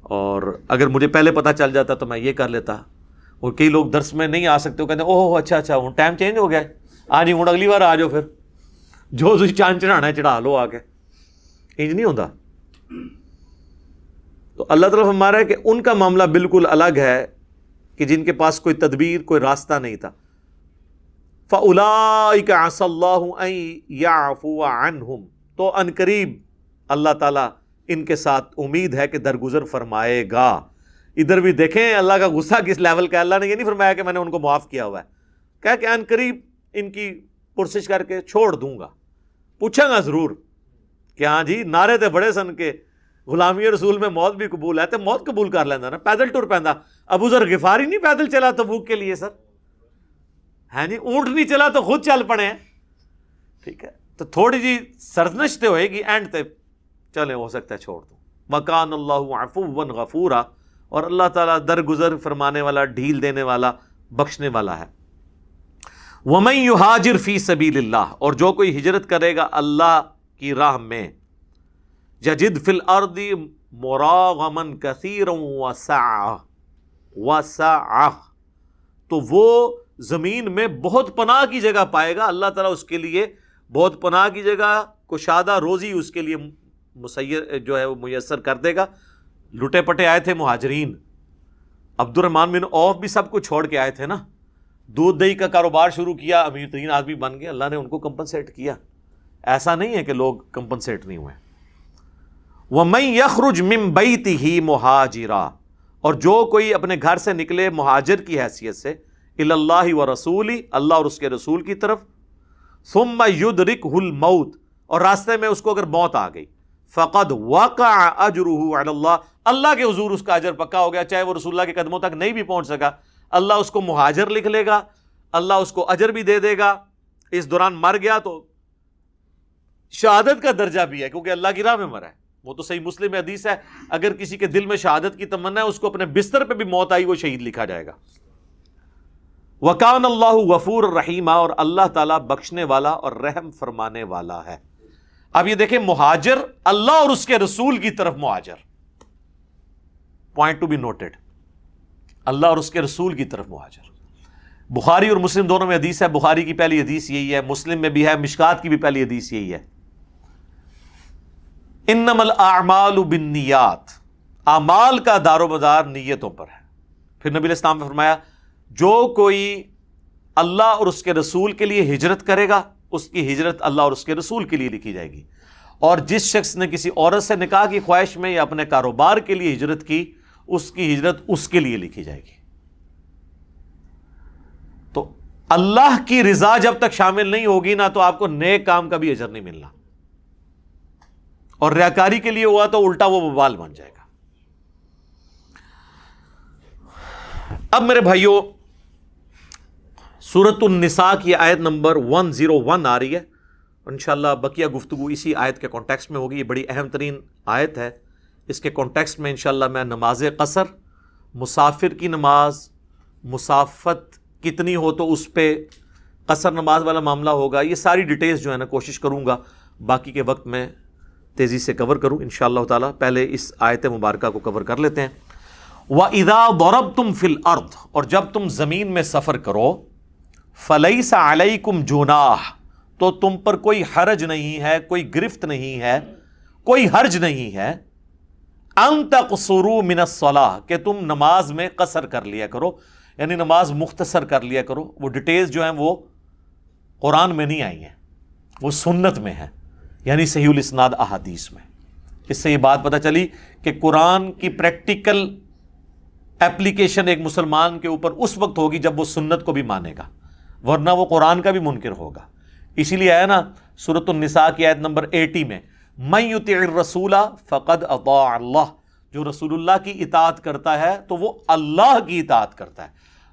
اور اگر مجھے پہلے پتا چل جاتا تو میں یہ کر لیتا۔ اور کئی لوگ درس میں نہیں آ سکتے، وہ کہتے ہیں، اوہ اچھا اچھا ہوں ٹائم چینج ہو گیا آ جی ہوں، اگلی بار آ جاؤ پھر۔ جو تھی چاند چڑھانا ہے، چڑھا لو آ کے انج نہیں ہوتا تو اللہ تعالیٰ ہمارا ہے کہ ان کا معاملہ بالکل الگ ہے کہ جن کے پاس کوئی تدبیر، کوئی راستہ نہیں تھا۔ فلا تو ان قریب اللہ تعالیٰ ان کے ساتھ امید ہے کہ درگزر فرمائے گا۔ ادھر بھی دیکھیں، اللہ کا غصہ کس لیول کا اللہ نے یہ نہیں فرمایا کہ میں نے ان کو معاف کیا ہوا ہے۔ کہہ کہ ان قریب ان کی پرسش کر کے چھوڑ دوں گا۔ پوچھیں گا ضرور کہ ہاں جی نعرے تھے بڑے سن کے غلامی رسول میں موت بھی قبول ہے تو موت قبول کر لینا نا، پیدل ٹور پہنتا ابو ذر غفاری نہیں پیدل چلا تو بھوک کے لیے سر؟ ہے جی اونٹ نہیں چلا تو خود چل پڑے ہیں۔ ٹھیک ہے۔ تو تھوڑی جی سرزنش تو ہوئے گی، اینڈ تے چلے ہو سکتا ہے چھوڑ دو مکان اللہ عفو غفورا۔ اور اللہ تعالیٰ درگزر فرمانے والا، ڈھیل دینے والا، بخشنے والا ہے۔ ومن یہاجر فی سبیل اللہ اور جو کوئی ہجرت کرے گا اللہ کی راہ میں ججد فی الارض مراغمن کثیر وسع وسع تو وہ زمین میں بہت پناہ کی جگہ پائے گا۔ اللہ تعالیٰ اس کے لیے بہت پناہ کی جگہ، کشادہ روزی اس کے لیے مسیر، جو ہے وہ میسر کر دے گا۔ لٹے پٹے آئے تھے مہاجرین۔ عبد الرحمان بن اوف بھی سب کو چھوڑ کے آئے تھے نا۔ دودھ دہی کا کاروبار شروع کیا، امیر ترین آدمی بن گیا اللہ نے ان کو کمپنسیٹ کیا۔ ایسا نہیں ہے کہ لوگ کمپنسیٹ نہیں ہوئے۔ وہ میں یخرج ممبئی ہی مہاجرا اور جو کوئی اپنے گھر سے نکلے مہاجر کی حیثیت سے اللہ و رسولی اللہ اور اس کے رسول کی طرف۔ ثم یدرک الموت۔ اور راستے میں اس کو اگر موت آ گئی۔ فقد واقع اجرہ علی اللہ۔ اللہ کے حضور اس کا اجر پکا ہو گیا، چاہے وہ رسول اللہ کے قدموں تک نہیں بھی پہنچ سکا۔ اللہ اس کو مہاجر لکھ لے گا، اللہ اس کو اجر بھی دے دے گا۔ اس دوران مر گیا تو شہادت کا درجہ بھی ہے، کیونکہ اللہ کی راہ میں مرا ہے۔ وہ تو صحیح مسلم حدیث ہے۔ اگر کسی کے دل میں شہادت کی تمنا ہے، اس کو اپنے بستر پہ بھی موت آئی، وہ شہید لکھا جائے گا۔ وکان اللہ غفور رحیمہ، اور اللہ تعالیٰ بخشنے والا اور رحم فرمانے والا ہے۔ اب یہ دیکھیں مہاجر اللہ اور اس کے رسول کی طرف مہاجر. پوائنٹ ٹو بی نوٹڈ اللہ اور اس کے رسول کی طرف مہاجر. بخاری اور مسلم دونوں میں حدیث ہے، بخاری کی پہلی حدیث یہی ہے، مسلم میں بھی ہے، مشکات کی بھی پہلی حدیث یہی ہے. انم الاعمال بالنیات. اعمال کا دار و مدار نیتوں پر ہے. پھر نبی اسلام نے فرمایا، جو کوئی اللہ اور اس کے رسول کے لیے ہجرت کرے گا اس کی ہجرت اللہ اور اس کے رسول کے لیے لکھی جائے گی۔ اور جس شخص نے کسی عورت سے نکاح کی خواہش میں یا اپنے کاروبار کے لیے ہجرت کی، اس کی ہجرت اس کے لیے لکھی جائے گی۔ تو اللہ کی رضا جب تک شامل نہیں ہوگی نا تو آپ کو نئے کام کا بھی اجر نہیں ملنا۔ اور ریاکاری کے لیے ہوا تو الٹا وہ بوال بن جائے گا۔ اب میرے بھائیوں سورت النساء کی آیت نمبر ون زیرو ون آ رہی ہے۔ ان شاء اللہ بقیہ گفتگو اسی آیت کے کانٹیکس میں ہوگی۔ یہ بڑی اہم ترین آیت ہے۔ اس کے کانٹیکس میں انشاءاللہ میں نماز قصر، مسافر کی نماز، مسافت کتنی ہو تو اس پہ قصر نماز والا معاملہ ہوگا۔ یہ ساری ڈیٹیلز جو ہے نا کوشش کروں گا۔ باقی کے وقت میں تیزی سے کور کروں۔ ان شاء اللہ تعالیٰ پہلے اس آیت مبارکہ کو کور کر لیتے ہیں۔ وہ ادا دورب تم فل ارد اور جب تم زمین میں سفر کرو فلئی سا علیہ کم تو تم پر کوئی حرج نہیں ہے، کوئی گرفت نہیں ہے، کوئی حرج نہیں ہے۔ ان تک سرو من کہ تم نماز میں قصر کر لیا کرو یعنی نماز مختصر کر لیا کرو۔ وہ ڈیٹیلز جو ہیں وہ قرآن میں نہیں آئی ہیں، وہ سنت میں ہیں یعنی صحیح الاسناد احادیث میں۔ اس سے یہ بات پتہ چلی کہ قرآن کی پریکٹیکل اپلیکیشن ایک مسلمان کے اوپر اس وقت ہوگی جب وہ سنت کو بھی مانے گا۔ ورنہ وہ قرآن کا بھی منکر ہوگا۔ اسی لیے آیا نا صورت النساء کی آیت نمبر ایٹی میں میں یوتی رسولہ فقد اطاع اللہ جو رسول اللہ کی اطاعت کرتا ہے تو وہ اللہ کی اطاعت کرتا ہے۔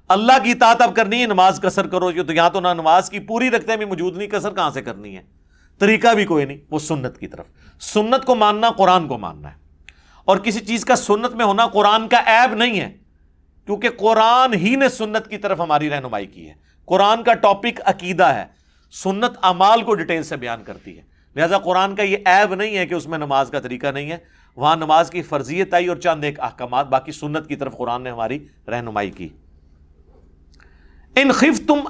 اللہ کی اطاعت اب کرنی ہے، نماز کسر کرو تو یہاں تو نہ نماز کی پوری رکھتے ہیں بھی موجود نہیں کسر کہاں سے کرنی ہے؟ طریقہ بھی کوئی نہیں، وہ سنت کی طرف۔ سنت کو ماننا، قرآن کو ماننا ہے۔ اور کسی چیز کا سنت میں ہونا، قرآن کا عیب نہیں ہے، کیونکہ قرآن ہی نے سنت کی طرف ہماری رہنمائی کی ہے۔ قرآن کا ٹاپک عقیدہ ہے، سنت امال کو ڈیٹیل سے بیان کرتی ہے۔ لہذا قرآن کا یہ عیب نہیں ہے کہ اس میں نماز کا طریقہ نہیں ہے، وہاں نماز کی فرضیت آئی اور چند ایک احکامات، باقی سنت کی طرف قرآن نے ہماری رہنمائی کی۔ ان خف تم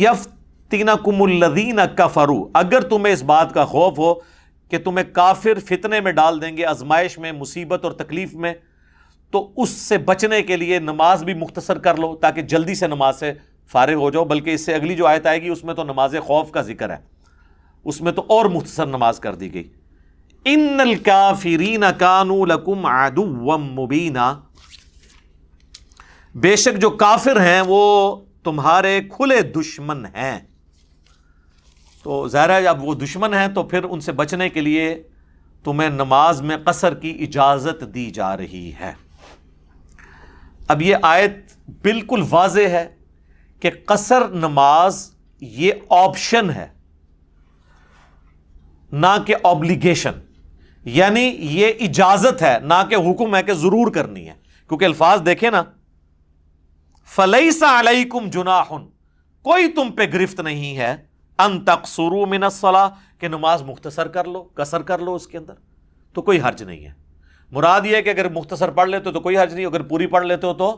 یف تینا کم الدین کفرو اگر تمہیں اس بات کا خوف ہو کہ تمہیں کافر فتنے میں ڈال دیں گے ازمائش میں، مصیبت اور تکلیف میں، تو اس سے بچنے کے لیے نماز بھی مختصر کر لو تاکہ جلدی سے نماز سے فارغ ہو جاؤ، بلکہ اس سے اگلی جو آیت آئے گی، اس میں تو نماز خوف کا ذکر ہے۔ اس میں تو اور مختصر نماز کر دی گئی۔ ان الکافرین کانو لکم عدو مبینہ بے شک جو کافر ہیں، وہ تمہارے کھلے دشمن ہیں۔ تو ظاہر جب وہ دشمن ہیں، تو پھر ان سے بچنے کے لیے تمہیں نماز میں قصر کی اجازت دی جا رہی ہے۔ اب یہ آیت بالکل واضح ہے۔ کہ قصر نماز یہ آپشن ہے، نہ کہ آبلیگیشن یعنی یہ اجازت ہے، نہ کہ حکم ہے کہ ضرور کرنی ہے۔ کیونکہ الفاظ دیکھیں نا فلئی سا علیکم جناحن کوئی تم پہ گرفت نہیں ہے ان تک سرو منسلا کہ نماز مختصر کر لو کسر کر لو اس کے اندر، تو کوئی حرج نہیں ہے۔ مراد یہ کہ اگر مختصر پڑھ لیتے ہو تو کوئی حرج نہیں، اگر پوری پڑھ لیتے ہو تو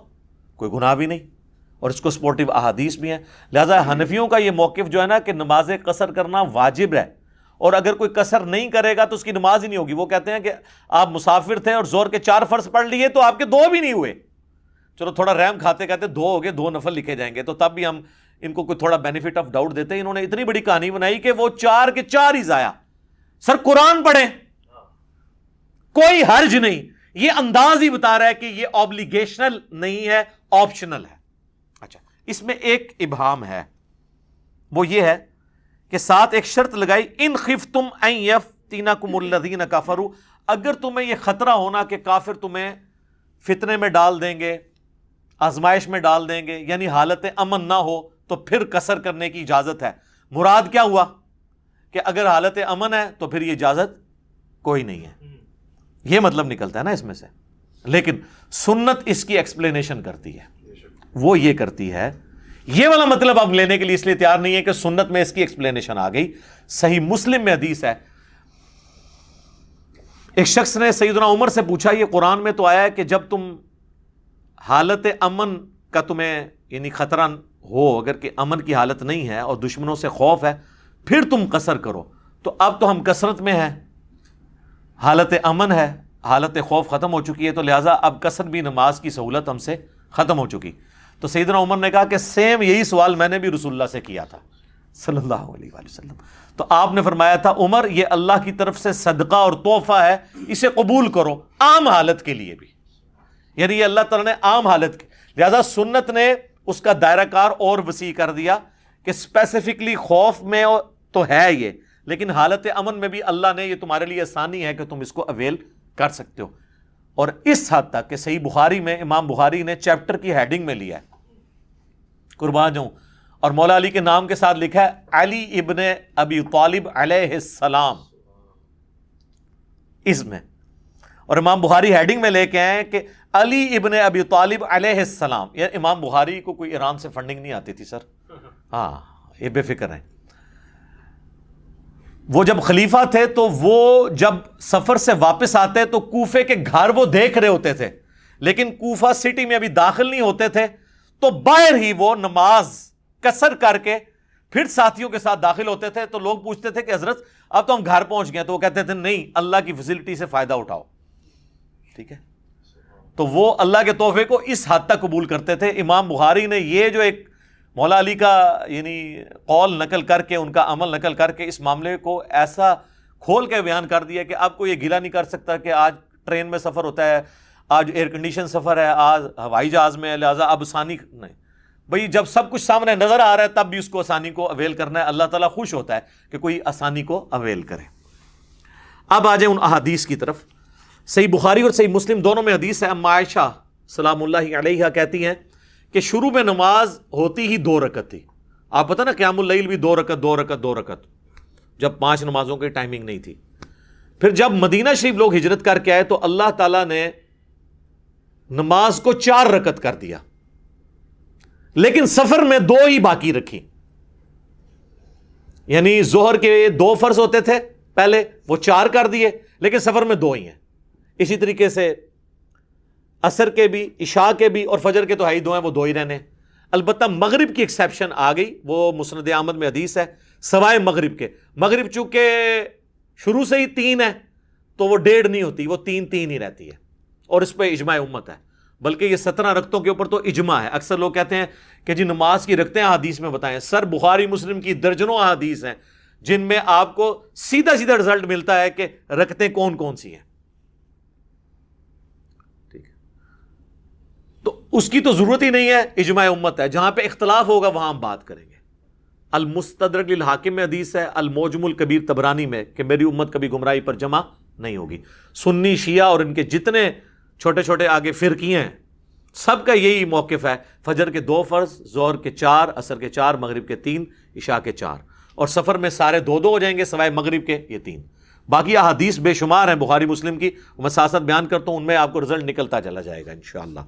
کوئی گناہ بھی نہیں۔ اور اس کو سپورٹیو احادیث بھی ہیں۔ لہٰذا حنفیوں کا یہ موقف جو ہے نا کہ نماز قصر کرنا واجب ہے۔ اور اگر کوئی کسر نہیں کرے گا تو اس کی نماز ہی نہیں ہوگی۔ وہ کہتے ہیں کہ آپ مسافر تھے اور زور کے چار فرض پڑھ لیے تو آپ کے دو بھی نہیں ہوئے۔ چلو تھوڑا ریم کھاتے کہتے دو ہو گئے، دو نفل لکھے جائیں گے۔ تو تب بھی ہم ان کو کوئی تھوڑا بینیفٹ آف ڈاؤٹ دیتے ہیں۔ انہوں نے اتنی بڑی کہانی بنائی کہ وہ چار کے چار ہی ضائع۔ سر قرآن پڑھیں۔ کوئی حرج نہیں۔ یہ انداز ہی بتا رہا ہے کہ یہ آبلیگیشنل نہیں ہے آپشنل ہے۔ اس میں ایک ابہام ہے۔ وہ یہ ہے کہ ساتھ ایک شرط لگائی، ان خف تم یف تینا کم الدین کافرو اگر تمہیں یہ خطرہ ہونا کہ کافر تمہیں فتنے میں ڈال دیں گے، آزمائش میں ڈال دیں گے یعنی حالت امن نہ ہو، تو پھر کسر کرنے کی اجازت ہے۔ مراد کیا ہوا؟ کہ اگر حالت امن ہے، تو پھر یہ اجازت کوئی نہیں ہے۔ یہ مطلب نکلتا ہے نا اس میں سے۔ لیکن سنت اس کی ایکسپلینیشن کرتی ہے۔ وہ یہ کرتی ہے، یہ والا مطلب اب لینے کے لیے اس لیے تیار نہیں ہے کہ سنت میں اس کی ایکسپلینیشن آ گئی۔ صحیح مسلم میں حدیث ہے۔ ایک شخص نے سیدنا عمر سے پوچھا، یہ قرآن میں تو آیا ہے کہ جب تم حالت امن کا تمہیں یعنی خطرہ ہو، اگر کہ امن کی حالت نہیں ہے اور دشمنوں سے خوف ہے، پھر تم کثر کرو۔ تو اب تو ہم کثرت میں ہیں۔ حالت امن ہے، حالت خوف ختم ہو چکی ہے، تو لہٰذا اب کثر بھی نماز کی سہولت ہم سے ختم ہو چکی۔ تو سیدنا عمر نے کہا کہ سیم یہی سوال میں نے بھی رسول اللہ سے کیا تھا۔ صلی اللہ علیہ وآلہ وسلم۔ تو آپ نے فرمایا تھا، عمر، یہ اللہ کی طرف سے صدقہ اور تحفہ ہے، اسے قبول کرو عام حالت کے لیے بھی۔ یعنی یہ اللہ تعالیٰ نے عام حالت کی لہذا سنت نے اس کا دائرہ کار اور وسیع کر دیا کہ اسپیسیفکلی خوف میں تو ہے یہ، لیکن حالت امن میں بھی اللہ نے، یہ تمہارے لیے آسانی ہے کہ تم اس کو اویل کر سکتے ہو۔ اور اس حد تک کہ صحیح بخاری میں امام بخاری نے چیپٹر کی ہیڈنگ میں لیا ہے۔ قربان جاؤں۔ اور مولا علی کے نام کے ساتھ لکھا ہے، علی ابن ابی طالب علیہ السلام۔ اس میں۔ اور امام بخاری ہیڈنگ میں لے کے آئے کہ علی ابن ابی طالب علیہ السلام۔ یہ امام بخاری کو کوئی ایران سے فنڈنگ نہیں آتی تھی، سر۔ ہاں یہ بے فکر ہے وہ جب خلیفہ تھے تو وہ جب سفر سے واپس آتے تو کوفے کے گھر وہ دیکھ رہے ہوتے تھے۔ لیکن کوفہ سٹی میں ابھی داخل نہیں ہوتے تھے۔ تو باہر ہی وہ نماز کسر کر کے پھر ساتھیوں کے ساتھ داخل ہوتے تھے۔ تو لوگ پوچھتے تھے کہ حضرت، اب تو ہم گھر پہنچ گئے تو وہ کہتے تھے، نہیں، اللہ کی فیسلٹی سے فائدہ اٹھاؤ۔ ٹھیک ہے؟ تو وہ اللہ کے تحفے کو اس حد تک قبول کرتے تھے۔ امام بخاری نے یہ جو ایک مولا علی کا یعنی قول نقل کر کے، ان کا عمل نقل کر کے اس معاملے کو ایسا کھول کے بیان کر دیا کہ آپ کو یہ گلا نہیں کر سکتا کہ آج ٹرین میں سفر ہوتا ہے، آج ایئر کنڈیشن سفر ہے، آج ہوائی جہاز میں لہٰذا اب آسانی نہیں۔ بھائی، جب سب کچھ سامنے نظر آ رہا ہے، تب بھی اس کو آسانی کو اویل کرنا ہے۔ اللہ تعالیٰ خوش ہوتا ہے کہ کوئی آسانی کو اویل کرے۔ اب آ جائیں ان احادیث کی طرف۔ صحیح بخاری اور صحیح مسلم دونوں میں حدیث ہے اما عائشہ سلام اللہ علیہ کہتی ہیں کہ شروع میں نماز ہوتی ہی دو رکت تھی۔ آپ پتہ نا قیام اللیل بھی دو رکت دو رکت دو رکت جب پانچ نمازوں کی ٹائمنگ نہیں تھی۔ پھر جب مدینہ شریف لوگ ہجرت کر کے آئے تو اللہ تعالیٰ نے نماز کو چار رکت کر دیا۔ لیکن سفر میں دو ہی باقی رکھی۔ یعنی زہر کے دو فرض ہوتے تھے پہلے، وہ چار کر دیے، لیکن سفر میں دو ہی ہیں۔ اسی طریقے سے اثر کے بھی، عشاء کے بھی اور فجر کے تو ہائی دو ہیں، وہ دو ہی رہنے البتہ مغرب کی ایکسیپشن آ گئی، وہ مسند احمد میں حدیث ہے، سوائے مغرب کے۔ مغرب چونکہ شروع سے ہی تین ہے تو وہ ڈیڑھ نہیں ہوتی، وہ تین تین ہی رہتی ہے۔ اور اس پہ اجماع امت ہے۔ بلکہ یہ سترہ رختوں کے اوپر تو اجماع ہے۔ اکثر لوگ کہتے ہیں کہ جی نماز کی رکھتے ہیں حدیث میں بتائیں سر بخاری مسلم کی درجنوں حدیث ہیں، جن میں آپ کو سیدھا سیدھا رزلٹ ملتا ہے کہ رکھتے کون کون سی ہیں ٹھیک ہے تو اس کی تو ضرورت ہی نہیں ہے، اجماع امت ہے۔ جہاں پہ اختلاف ہوگا، وہاں ہم بات کریں گے۔ المستدرک للحاکم میں حدیث ہے، الموجم الکبیر تبرانی میں کہ میری امت کبھی گمراہی پر جمع نہیں ہوگی۔ سنی، شیعہ اور ان کے جتنے چھوٹے چھوٹے آگے فرقیے ہیں، سب کا یہی موقف ہے۔ فجر کے دو فرض زور کے چار اثر کے چار، مغرب کے تین، عشاء کے چار۔ اور سفر میں سارے دو دو ہو جائیں گے، سوائے مغرب کے یہ تین۔ باقی احادیث بے شمار ہیں، بخاری مسلم کی۔ میں ساتھ ساتھ بیان کرتا ہوں، ان میں آپ کو رزلٹ نکلتا چلا جائے گا، انشاءاللہ۔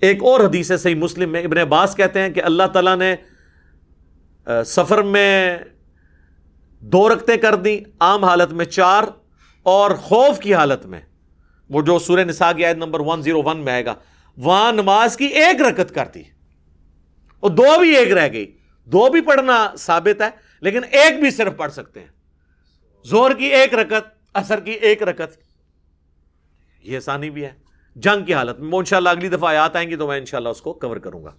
ایک اور حدیث ہے صحیح مسلم میں، ابن عباس کہتے ہیں کہ اللہ تعالیٰ نے سفر میں دو رکھتے کر دیں، عام حالت میں چار اور خوف کی حالت میں۔ وہ جو سورہ نساء کی آیت نمبر 101 میں آئے گا، وہاں نماز کی ایک رکت کر دی۔ اور دو بھی ایک رہ گئی۔ دو بھی پڑھنا ثابت ہے، لیکن ایک بھی صرف پڑھ سکتے ہیں۔ زور کی ایک رکت اثر کی ایک رکت۔ یہ آسانی بھی ہے۔ جنگ کی حالت میں۔ ان شاء اللہ اگلی دفعہ آیات آئیں گی تو میں انشاءاللہ اس کو کور کروں گا۔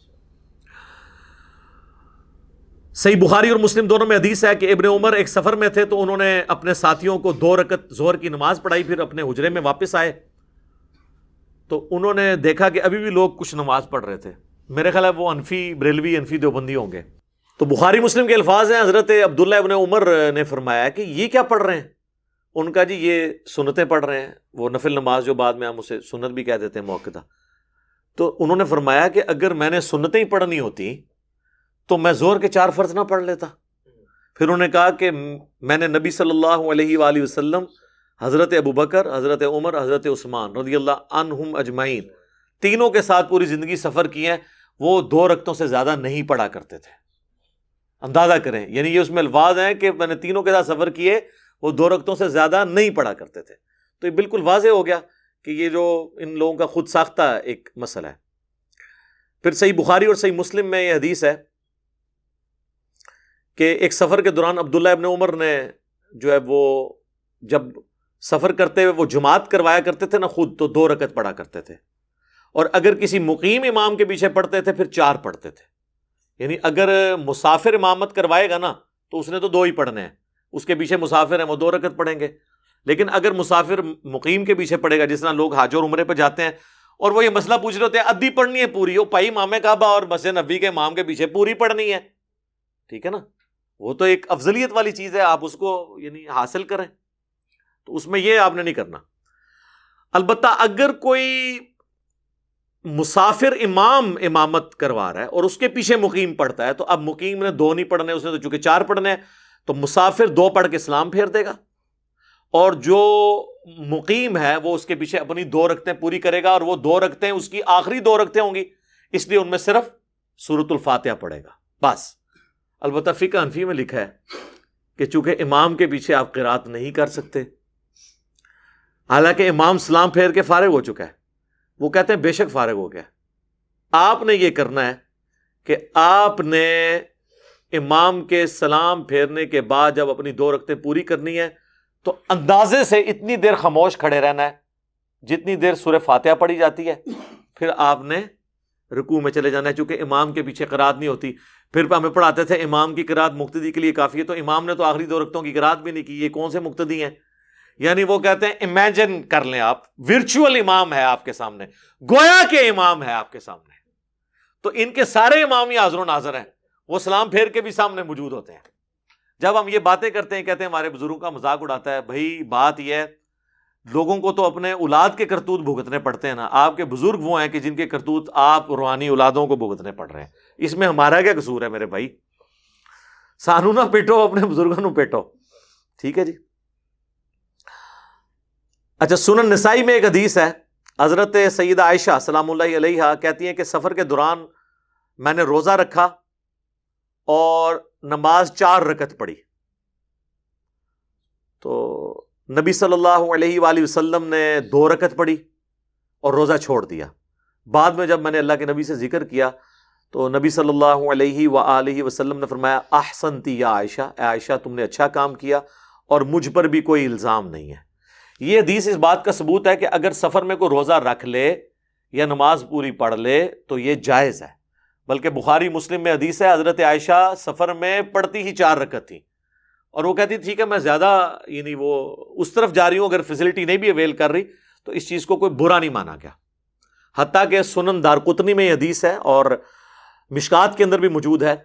صحیح بخاری اور مسلم دونوں میں حدیث ہے کہ ابن عمر ایک سفر میں تھے تو انہوں نے اپنے ساتھیوں کو دو رکت زہر کی نماز پڑھائی، پھر اپنے حجرے میں واپس آئے۔ تو انہوں نے دیکھا کہ ابھی بھی لوگ کچھ نماز پڑھ رہے تھے۔ میرے خیال ہے وہ انفی بریلوی، انفی دیوبندی ہوں گے۔ تو بخاری مسلم کے الفاظ ہیں، حضرت عبداللہ ابن عمر نے فرمایا کہ یہ کیا پڑھ رہے ہیں؟ ان کا جی یہ سنتیں پڑھ رہے ہیں، وہ نفل نماز جو بعد میں ہم اسے سنت بھی کہہ دیتے ہیں موقع تو انہوں نے فرمایا کہ اگر میں نے سنتیں ہی پڑھنی ہوتی تو میں زور کے چار فرض نہ پڑھ لیتا۔ پھر انہوں نے کہا کہ میں نے نبی صلی اللہ علیہ وآلہ وسلم، حضرت ابو بکر، حضرت عمر، حضرت عثمان رضی اللہ عنہم اجمعین، تینوں کے ساتھ پوری زندگی سفر کی ہیں، وہ دو رقتوں سے زیادہ نہیں پڑھا کرتے تھے۔ اندازہ کریں یعنی یہ اس میں الفاظ ہیں کہ میں نے تینوں کے ساتھ سفر کیے وہ دو رقتوں سے زیادہ نہیں پڑھا کرتے تھے۔ تو یہ بالکل واضح ہو گیا کہ یہ جو ان لوگوں کا خود ساختہ ایک مسئلہ ہے۔ پھر صحیح بخاری اور صحیح مسلم میں یہ حدیث ہے کہ ایک سفر کے دوران عبداللہ ابن عمر نے جو ہے وہ جب سفر کرتے ہوئے وہ جماعت کروایا کرتے تھے نا خود، تو دو رکت پڑھا کرتے تھے۔ اور اگر کسی مقیم امام کے پیچھے پڑھتے تھے، پھر چار پڑھتے تھے۔ یعنی اگر مسافر امامت کروائے گا نا، تو اس نے تو دو ہی پڑھنے ہیں۔ اس کے پیچھے مسافر ہیں، وہ دو رکت پڑھیں گے۔ لیکن اگر مسافر مقیم کے پیچھے پڑے گا، جس طرح لوگ حاج اور عمرے پہ جاتے ہیں، اور وہ یہ مسئلہ پوچھ رہے ہوتے ہیں، ادھی پڑھنی ہے پوری؟ وہ پائی مام کعبہ اور مسجد نبی کے امام کے پیچھے پوری پڑھنی ہے۔ ٹھیک ہے نا؟ وہ تو ایک افضلیت والی چیز ہے، آپ اس کو یعنی حاصل کریں۔ تو اس میں یہ آپ نے نہیں کرنا۔ البتہ اگر کوئی مسافر امام امامت کروا رہا ہے اور اس کے پیچھے مقیم پڑھتا ہے، تو اب مقیم نے دو نہیں پڑھنے، اس نے تو چونکہ چار پڑھنے ہیں تو مسافر دو پڑھ کے اسلام پھیر دے گا۔ اور جو مقیم ہے وہ اس کے پیچھے اپنی دو رکھتے پوری کرے گا اور وہ دو رکھتے ہیں اس کی آخری دو رکھتے ہوں گی۔ اس لیے ان میں صرف سورت الفاتحہ پڑے گا۔ بس۔ البتہ فقہ انفی میں لکھا ہے کہ چونکہ امام کے پیچھے آپ قرات نہیں کر سکتے، حالانکہ امام سلام پھیر کے فارغ ہو چکا ہے۔ وہ کہتے ہیں بے شک فارغ ہو گیا۔ آپ نے یہ کرنا ہے کہ آپ نے امام کے سلام پھیرنے کے بعد جب اپنی دو رقطیں پوری کرنی ہے تو اندازے سے اتنی دیر خاموش کھڑے رہنا ہے، جتنی دیر سورہ فاتحہ پڑی جاتی ہے۔ پھر آپ نے رکوع میں چلے جانا ہے، چونکہ امام کے پیچھے قرات نہیں ہوتی۔ پھر ہمیں پڑھاتے تھے، امام کی قرات مقتدی کے لیے کافی ہے، تو امام نے تو آخری دو رقطوں کی قرات بھی نہیں کی، یہ کون سے مقتدی ہیں؟ یعنی وہ کہتے ہیں امیجن کر لیں آپ ورچوئل امام ہے آپ کے سامنے۔ گویا کے امام ہے آپ کے سامنے۔ تو ان کے سارے امام ہی حاضر و ناظر ہیں۔ وہ سلام پھیر کے بھی سامنے موجود ہوتے ہیں۔ جب ہم یہ باتیں کرتے ہیں، کہتے ہیں ہمارے بزرگوں کا مذاق اڑاتا ہے، بھائی بات یہ ہے، لوگوں کو تو اپنے اولاد کے کرتوت بھگتنے پڑتے ہیں نا۔ آپ کے بزرگ وہ ہیں کہ جن کے کرتوت آپ روحانی اولادوں کو بھگتنے پڑ رہے ہیں۔ اس میں ہمارا کیا قصور ہے میرے بھائی؟ سانو نہ پیٹو، اپنے بزرگوں پیٹو۔ ٹھیک ہے جی۔ اچھا سنن نسائی میں ایک حدیث ہے، حضرت سید عائشہ سلام اللہ علیہ کہتی ہیں کہ سفر کے دوران میں نے روزہ رکھا۔ اور نماز چار رکت پڑی تو نبی صلی اللہ علیہ وآلہ وسلم نے دو رکت پڑی اور روزہ چھوڑ دیا۔ بعد میں جب میں نے اللہ کے نبی سے ذکر کیا تو نبی صلی اللہ علیہ و وسلم نے فرمایا، احسن تی یا عائشہ، اے عائشہ، تم نے اچھا کام کیا اور مجھ پر بھی کوئی الزام نہیں ہے۔ یہ حدیث اس بات کا ثبوت ہے کہ اگر سفر میں کوئی روزہ رکھ لے یا نماز پوری پڑھ لے تو یہ جائز ہے۔ بلکہ بخاری مسلم میں حدیث ہے، حضرت عائشہ سفر میں پڑتی ہی چار رکت تھی اور وہ کہتی ٹھیک ہے میں زیادہ یعنی وہ اس طرف جا رہی ہوں، اگر فیسلٹی نہیں بھی اویل کر رہی، تو اس چیز کو کوئی برا نہیں مانا گیا۔ حتیٰ کہ سنن دار قطنی میں یہ حدیث ہے اور مشکات کے اندر بھی موجود ہے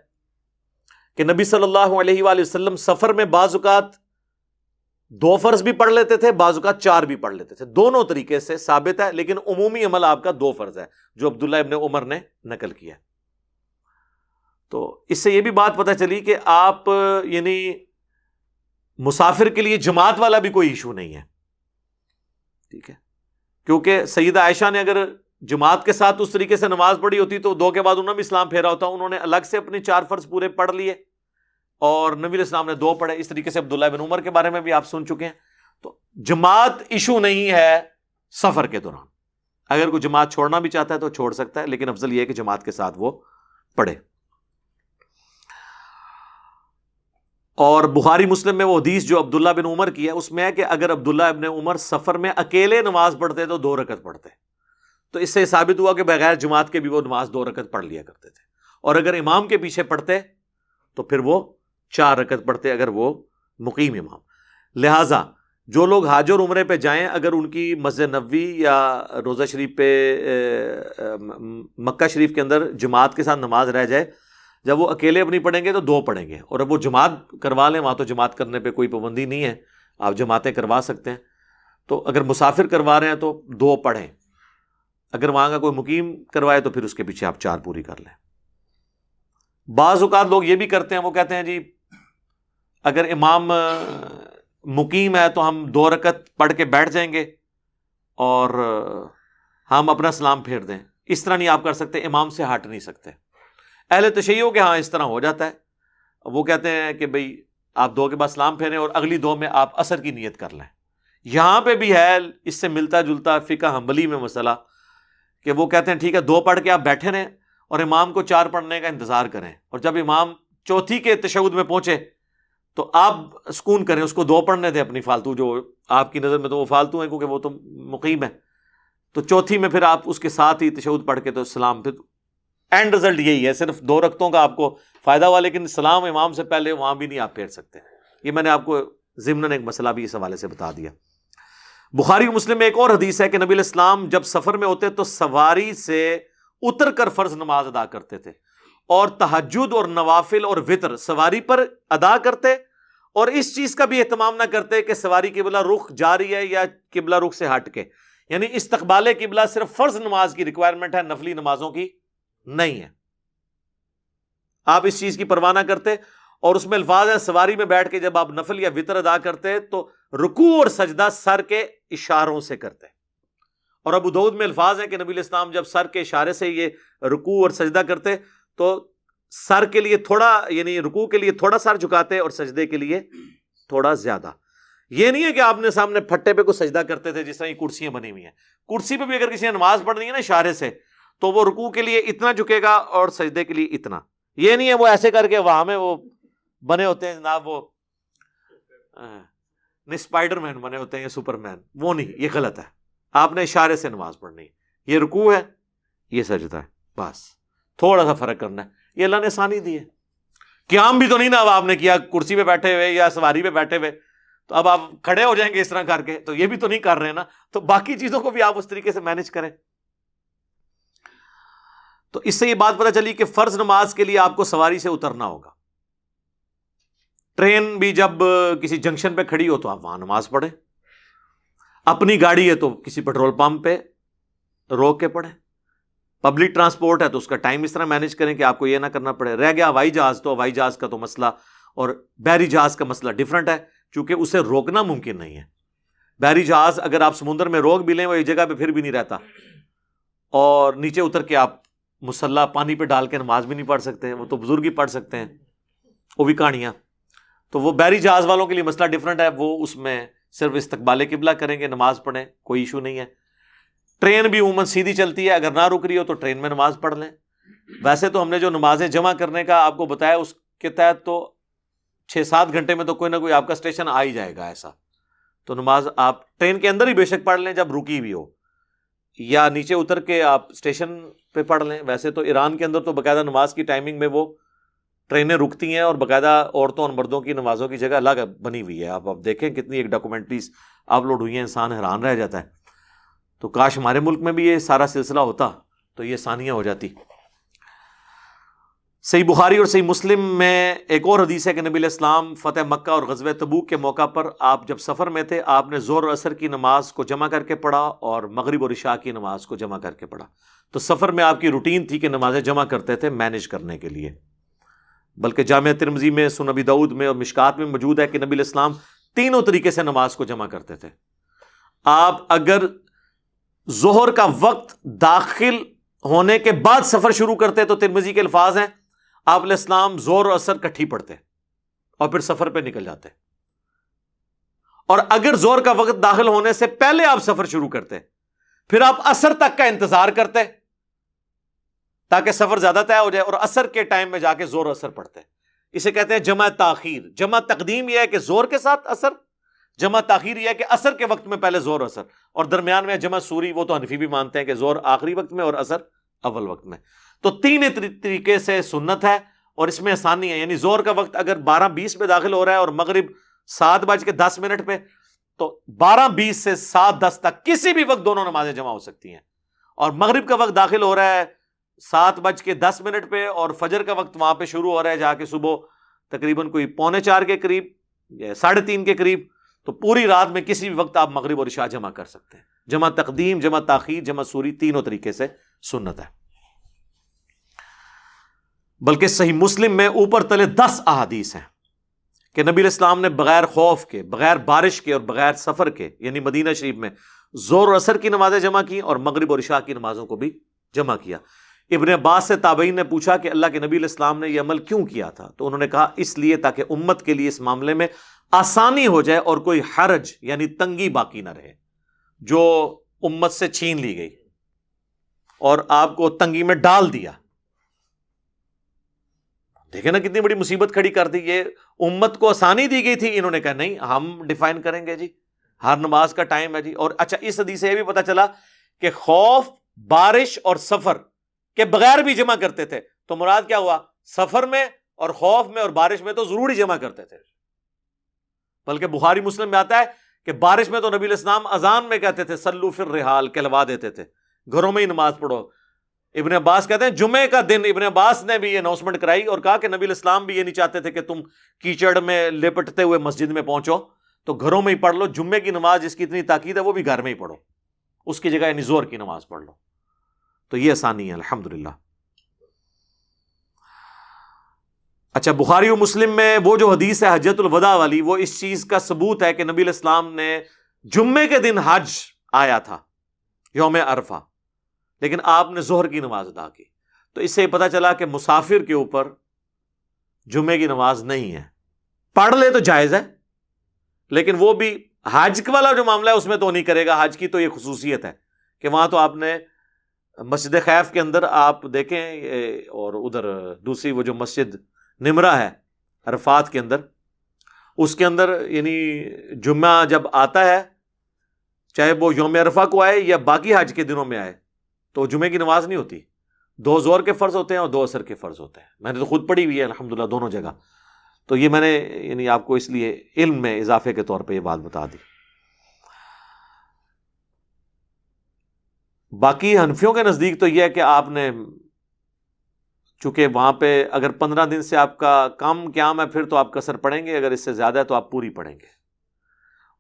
کہ نبی صلی اللہ علیہ وآلہ وسلم سفر میں بعض اوقات دو فرض بھی پڑھ لیتے تھے، بعض اوقات چار بھی پڑھ لیتے تھے۔ دونوں طریقے سے ثابت ہے، لیکن عمومی عمل آپ کا دو فرض ہے، جو عبداللہ ابن عمر نے نقل کیا ہے۔ تو اس سے یہ بھی بات پتہ چلی کہ آپ یعنی مسافر کے لیے جماعت والا بھی کوئی ایشو نہیں ہے۔ ٹھیک ہے۔ کیونکہ سیدہ عائشہ نے اگر جماعت کے ساتھ اس طریقے سے نماز پڑھی ہوتی تو دو کے بعد انہوں نے بھی اسلام پھیرا ہوتا۔ انہوں نے الگ سے اپنے چار فرض پورے پڑھ لیے۔ اور نبی اسلام نے دو پڑھے۔ اس طریقے سے عبداللہ بن عمر کے بارے میں بھی آپ سن چکے ہیں۔ تو جماعت ایشو نہیں ہے سفر کے دوران۔ اگر کوئی جماعت چھوڑنا بھی چاہتا ہے تو چھوڑ سکتا ہے، لیکن افضل یہ ہے کہ جماعت کے ساتھ وہ پڑھے۔ اور بخاری مسلم میں وہ حدیث جو عبداللہ بن عمر کی ہے، اس میں ہے کہ اگر عبداللہ ابن عمر سفر میں اکیلے نماز پڑھتے تو دو رکت پڑھتے۔ تو اس سے ثابت ہوا کہ بغیر جماعت کے بھی وہ نماز دو رکت پڑھ لیا کرتے تھے۔ اور اگر امام کے پیچھے پڑھتے تو پھر وہ چار رکت پڑھتے اگر وہ مقیم امام۔ لہذا جو لوگ حاجر عمرے پہ جائیں، اگر ان کی مسجد نبوی یا روزہ شریف پہ مکہ شریف کے اندر جماعت کے ساتھ نماز رہ جائے جب وہ اکیلے اپنی پڑھیں گے تو دو پڑھیں گے اور اب وہ جماعت کروا لیں، وہاں تو جماعت کرنے پہ کوئی پابندی نہیں ہے۔ آپ جماعتیں کروا سکتے ہیں۔ تو اگر مسافر کروا رہے ہیں تو دو پڑھیں۔ اگر وہاں کا کوئی مقیم کروائے تو پھر اس کے پیچھے آپ چار پوری کر لیں۔ بعض اوقات لوگ یہ بھی کرتے ہیں، وہ کہتے ہیں جی اگر امام مقیم ہے تو ہم دو رکت پڑھ کے بیٹھ جائیں گے اور ہم اپنا سلام پھیر دیں۔ اس طرح نہیں آپ کر سکتے، امام سے ہٹ نہیں سکتے۔ اہل تشیعوں کے ہاں اس طرح ہو جاتا ہے۔ وہ کہتے ہیں کہ بھائی آپ دو کے بعد سلام پھیریں اور اگلی دو میں آپ اثر کی نیت کر لیں۔ یہاں پہ بھی ہے، اس سے ملتا جلتا فقہ حمبلی میں مسئلہ کہ وہ کہتے ہیں، ٹھیک ہے، دو پڑھ کے آپ بیٹھے رہیں اور امام کو چار پڑھنے کا انتظار کریں۔ اور جب امام چوتھی کے تشود میں پہنچے تو آپ سکون کریں، اس کو دو پڑھنے دیں اپنی فالتو جو آپ کی نظر میں تو وہ فالتو ہیں کیونکہ وہ تو مقیم ہے تو چوتھی میں پھر آپ اس کے ساتھ ہی تشود پڑھ کے تو سلام پھر اینڈ رزلٹ یہی ہے، صرف دو رختوں کا آپ کو فائدہ ہوا، لیکن سلام امام سے پہلے وہاں بھی نہیں آپ پھیر سکتے۔ یہ میں نے آپ کو ضمن ایک مسئلہ بھی اس حوالے سے بتا دیا۔ بخاری مسلم میں ایک اور حدیث ہے کہ نبی الاسلام جب سفر میں ہوتے تو سواری سے اتر کر فرض نماز ادا کرتے تھے۔ اور تحجد اور نوافل اور وطر سواری پر ادا کرتے، اور اس چیز کا بھی اہتمام نہ کرتے کہ سواری قبلہ رخ جاری ہے یا قبلہ رخ سے ہٹ کے۔ یعنی استقبال قبلہ صرف فرض نماز کی ریکوائرمنٹ ہے، نفلی نمازوں کی۔ نہیں ہے۔ آپ اس چیز کی پرواہ نہ کرتے اور اس میں الفاظ ہے سواری میں بیٹھ کے جب آپ نفل یا وطر ادا کرتے تو رکو اور سجدہ سر کے اشاروں سے کرتے۔ اور ابو دود میں الفاظ ہے کہ نبی الاسلام جب سر کے اشارے سے یہ رکو اور سجدہ کرتے تو سر کے لیے تھوڑا یعنی رکو کے لیے تھوڑا سر جھکاتے اور سجدے کے لیے تھوڑا زیادہ۔ یہ نہیں ہے کہ آپ نے سامنے پھٹے پہ کوئی سجدہ کرتے تھے جس طرح یہ کرسیاں بنی ہوئی ہیں۔ کرسی پہ بھی اگر کسی نے نماز پڑھنی ہے نا اشارے سے تو وہ رکو کے لیے اتنا جھکے گا اور سجدے کے لیے اتنا۔ یہ نہیں ہے وہ ایسے کر کے وہاں میں وہ بنے ہوتے ہیں، جناب، وہ اسپائڈر مین بنے ہوتے ہیں یا سپر مین وہ نہیں، یہ غلط ہے۔ آپ نے اشارے سے نماز پڑھنی یہ رکو ہے، یہ سجدہ ہے، بس۔ تھوڑا سا فرق کرنا ہے۔ یہ اللہ نے آسانی دی ہے۔ قیام بھی تو نہیں نا اب آپ نے کیا، کرسی پہ بیٹھے ہوئے یا سواری پہ بیٹھے ہوئے۔ تو اب آپ کھڑے ہو جائیں گے اس طرح کر کے، تو یہ بھی تو نہیں کر رہے نا۔ تو باقی چیزوں کو بھی آپ اس طریقے سے مینج کریں۔ تو اس سے یہ بات پتہ چلی کہ فرض نماز کے لیے آپ کو سواری سے اترنا ہوگا۔ ٹرین بھی جب کسی جنکشن پہ کھڑی ہو تو آپ وہاں نماز پڑھیں۔ اپنی گاڑی ہے تو کسی پیٹرول پمپ پہ روک کے پڑھیں۔ پبلک ٹرانسپورٹ ہے تو اس کا ٹائم اس طرح مینج کریں کہ آپ کو یہ نہ کرنا پڑے۔ رہ گیا ہوائی جہاز تو ہوائی جہاز کا تو مسئلہ اور بحری جہاز کا مسئلہ ڈفرنٹ ہے چونکہ اسے روکنا ممکن نہیں ہے۔ بحری جہاز اگر آپ سمندر میں روک بھی لیں وہ ایک جگہ پہ پھر بھی نہیں رہتا اور نیچے اتر کے آپ مسلح پانی پہ ڈال کے نماز بھی نہیں پڑھ سکتے، وہ تو بزرگ ہی پڑھ سکتے ہیں، وہ بھی کہانیاں۔ تو وہ بحری جہاز والوں کے لیے مسئلہ ڈفرنٹ ہے، وہ اس میں صرف استقبال قبلہ کریں گے، نماز پڑھیں، کوئی ایشو نہیں ہے۔ ٹرین بھی عموماً سیدھی چلتی ہے، اگر نہ رک رہی ہو تو ٹرین میں نماز پڑھ لیں۔ ویسے تو ہم نے جو نمازیں جمع کرنے کا آپ کو بتایا، اس کے تحت تو چھ سات گھنٹے میں تو کوئی نہ کوئی آپ کا اسٹیشن آ ہی جائے گا ایسا۔ تو نماز آپ ٹرین کے اندر ہی بے شک پڑھ لیں جب رکی بھی ہو، یا نیچے اتر کے آپ اسٹیشن پہ پڑھ لیں۔ ویسے تو ایران کے اندر تو باقاعدہ نماز کی ٹائمنگ میں وہ ٹرینیں رکتی ہیں اور باقاعدہ عورتوں اور مردوں کی نمازوں کی جگہ الگ بنی ہوئی ہے۔ آپ اب دیکھیں کتنی ایک ڈاکومنٹریز اپلوڈ ہوئی ہیں انسان حیران رہ جاتا ہے۔ تو کاش ہمارے ملک میں بھی یہ سارا سلسلہ ہوتا تو یہ ثانیہ ہو جاتی۔ صحیح بخاری اور صحیح مسلم میں ایک اور حدیث ہے کہ نبی الاسلام فتح مکہ اور غزوہ تبوک کے موقع پر آپ جب سفر میں تھے، آپ نے زور اثر کی نماز کو جمع کر کے پڑھا اور مغرب اور عشاء کی نماز کو جمع کر کے پڑھا۔ تو سفر میں آپ کی روٹین تھی کہ نمازیں جمع کرتے تھے مینج کرنے کے لیے۔ بلکہ جامعہ ترمزی میں سنبی دعود میں اور مشکات میں موجود ہے کہ نبی الاسلام تینوں طریقے سے نماز کو جمع کرتے تھے۔ آپ اگر ظہر کا وقت داخل ہونے کے بعد سفر شروع کرتے تو ترمزی کے الفاظ ہیں، آپ علیہ السلام زور و اثر کٹھی پڑتے اور پھر سفر پہ نکل جاتے۔ اور اگر زور کا وقت داخل ہونے سے پہلے آپ سفر شروع کرتے پھر آپ اثر تک کا انتظار کرتے تاکہ سفر زیادہ طے ہو جائے اور اثر کے ٹائم میں جا کے زور اثر پڑتے اسے کہتے ہیں جمع تاخیر۔ جمع تقدیم یہ ہے کہ زور کے ساتھ اثر جمع تاخیر یہ ہے کہ اثر کے وقت میں پہلے زور اثر۔ اور درمیان میں جمع سوری، وہ تو انفی بھی مانتے ہیں کہ زور آخری وقت میں اور اثر اول وقت میں۔ تو تین طریقے سے سنت ہے اور اس میں آسانی ہے۔ یعنی زور کا وقت اگر بارہ بیس پہ داخل ہو رہا ہے اور مغرب سات بج کے دس منٹ پہ تو بارہ بیس سے سات دس تک کسی بھی وقت دونوں نمازیں جمع ہو سکتی ہیں۔ اور مغرب کا وقت داخل ہو رہا ہے سات بج کے دس منٹ پہ اور فجر کا وقت وہاں پہ شروع ہو رہا ہے جا کے صبح تقریباً کوئی پونے چار کے قریب یا ساڑھے تین کے قریب تو پوری رات میں کسی بھی وقت آپ مغرب اور عشاء جمع کر سکتے ہیں۔ جمع تقدیم، جمع تاخیر، جمع سوری تینوں طریقے سے سنت ہے۔ بلکہ صحیح مسلم میں اوپر تلے دس احادیث ہیں۔ کہ نبی الاسلام نے بغیر خوف کے، بغیر بارش کے اور بغیر سفر کے یعنی مدینہ شریف میں زور و اثر کی نمازیں جمع کی اور مغرب اور عشاء کی نمازوں کو بھی جمع کیا۔ ابن عباس سے تابعین نے پوچھا کہ اللہ کے نبی الاسلام نے یہ عمل کیوں کیا تھا؟ تو انہوں نے کہا، اس لیے تاکہ امت کے لیے اس معاملے میں آسانی ہو جائے اور کوئی حرج یعنی تنگی باقی نہ رہے، جو امت سے چھین لی گئی اور آپ کو تنگی میں ڈال دیا۔ دیکھیں نا کتنی بڑی مصیبت کھڑی کر دی، یہ امت کو آسانی دی گئی تھی، انہوں نے کہا نہیں، ہم ڈیفائن کریں گے جی۔ ہر نماز کا ٹائم ہے جی۔ اور اچھا اس حدیث سے یہ بھی پتا چلا کہ خوف، بارش اور سفر کے بغیر بھی جمع کرتے تھے۔ تو مراد کیا ہوا؟ سفر میں اور خوف میں اور بارش میں تو ضروری جمع کرتے تھے۔ بلکہ بخاری مسلم میں آتا ہے کہ بارش میں تو نبی الاسلام اذان میں کہتے تھے سلو فر رحال کہلوا دیتے تھے۔ گھروں میں ہی نماز پڑھو۔ ابن عباس کہتے ہیں جمعے کا دن ابن عباس نے بھی یہ اناؤنسمنٹ کرائی اور کہا کہ نبی الاسلام بھی یہ نہیں چاہتے تھے کہ تم کیچڑ میں لپٹتے ہوئے مسجد میں پہنچو۔ تو گھروں میں ہی پڑھ لو جمعے کی نماز جس کی اتنی تاکید ہے وہ بھی گھر میں ہی پڑھو۔ اس کی جگہ یعنی زور کی نماز پڑھ لو۔ تو یہ آسانی ہے الحمد للہ اچھا بخاری و مسلم میں وہ جو حدیث ہے حجت الوداع والی، وہ اس چیز کا ثبوت ہے کہ نبی الاسلام نے جمعے کے دن حج آیا تھا، یوم عرفہ۔ لیکن آپ نے زہر کی نماز ادا کی۔ تو اس سے پتا چلا کہ مسافر کے اوپر جمعے کی نماز نہیں ہے۔ پڑھ لے تو جائز ہے، لیکن وہ بھی حج والا جو معاملہ ہے اس میں تو نہیں کرے گا۔ حج کی تو یہ خصوصیت ہے کہ وہاں تو آپ نے مسجد خیف کے اندر آپ دیکھیں اور ادھر دوسری وہ جو مسجد نمرا ہے عرفات کے اندر، اس کے اندر یعنی جمعہ جب آتا ہے، چاہے وہ یوم عرفہ کو آئے یا باقی حج کے دنوں میں آئے تو جمعے کی نماز نہیں ہوتی۔ دو زور کے فرض ہوتے ہیں اور دو اثر کے فرض ہوتے ہیں۔ میں نے تو خود پڑھی ہوئی ہے الحمد للہ دونوں جگہ۔ تو یہ میں نے یعنی آپ کو اس لیے علم میں اضافے کے طور پہ یہ بات بتا دی۔ باقی حنفیوں کے نزدیک تو یہ ہے کہ آپ نے، چونکہ وہاں پہ اگر پندرہ دن سے آپ کا کام قیام ہے، پھر تو آپ کثر پڑھیں گے، اگر اس سے زیادہ ہے تو آپ پوری پڑھیں گے۔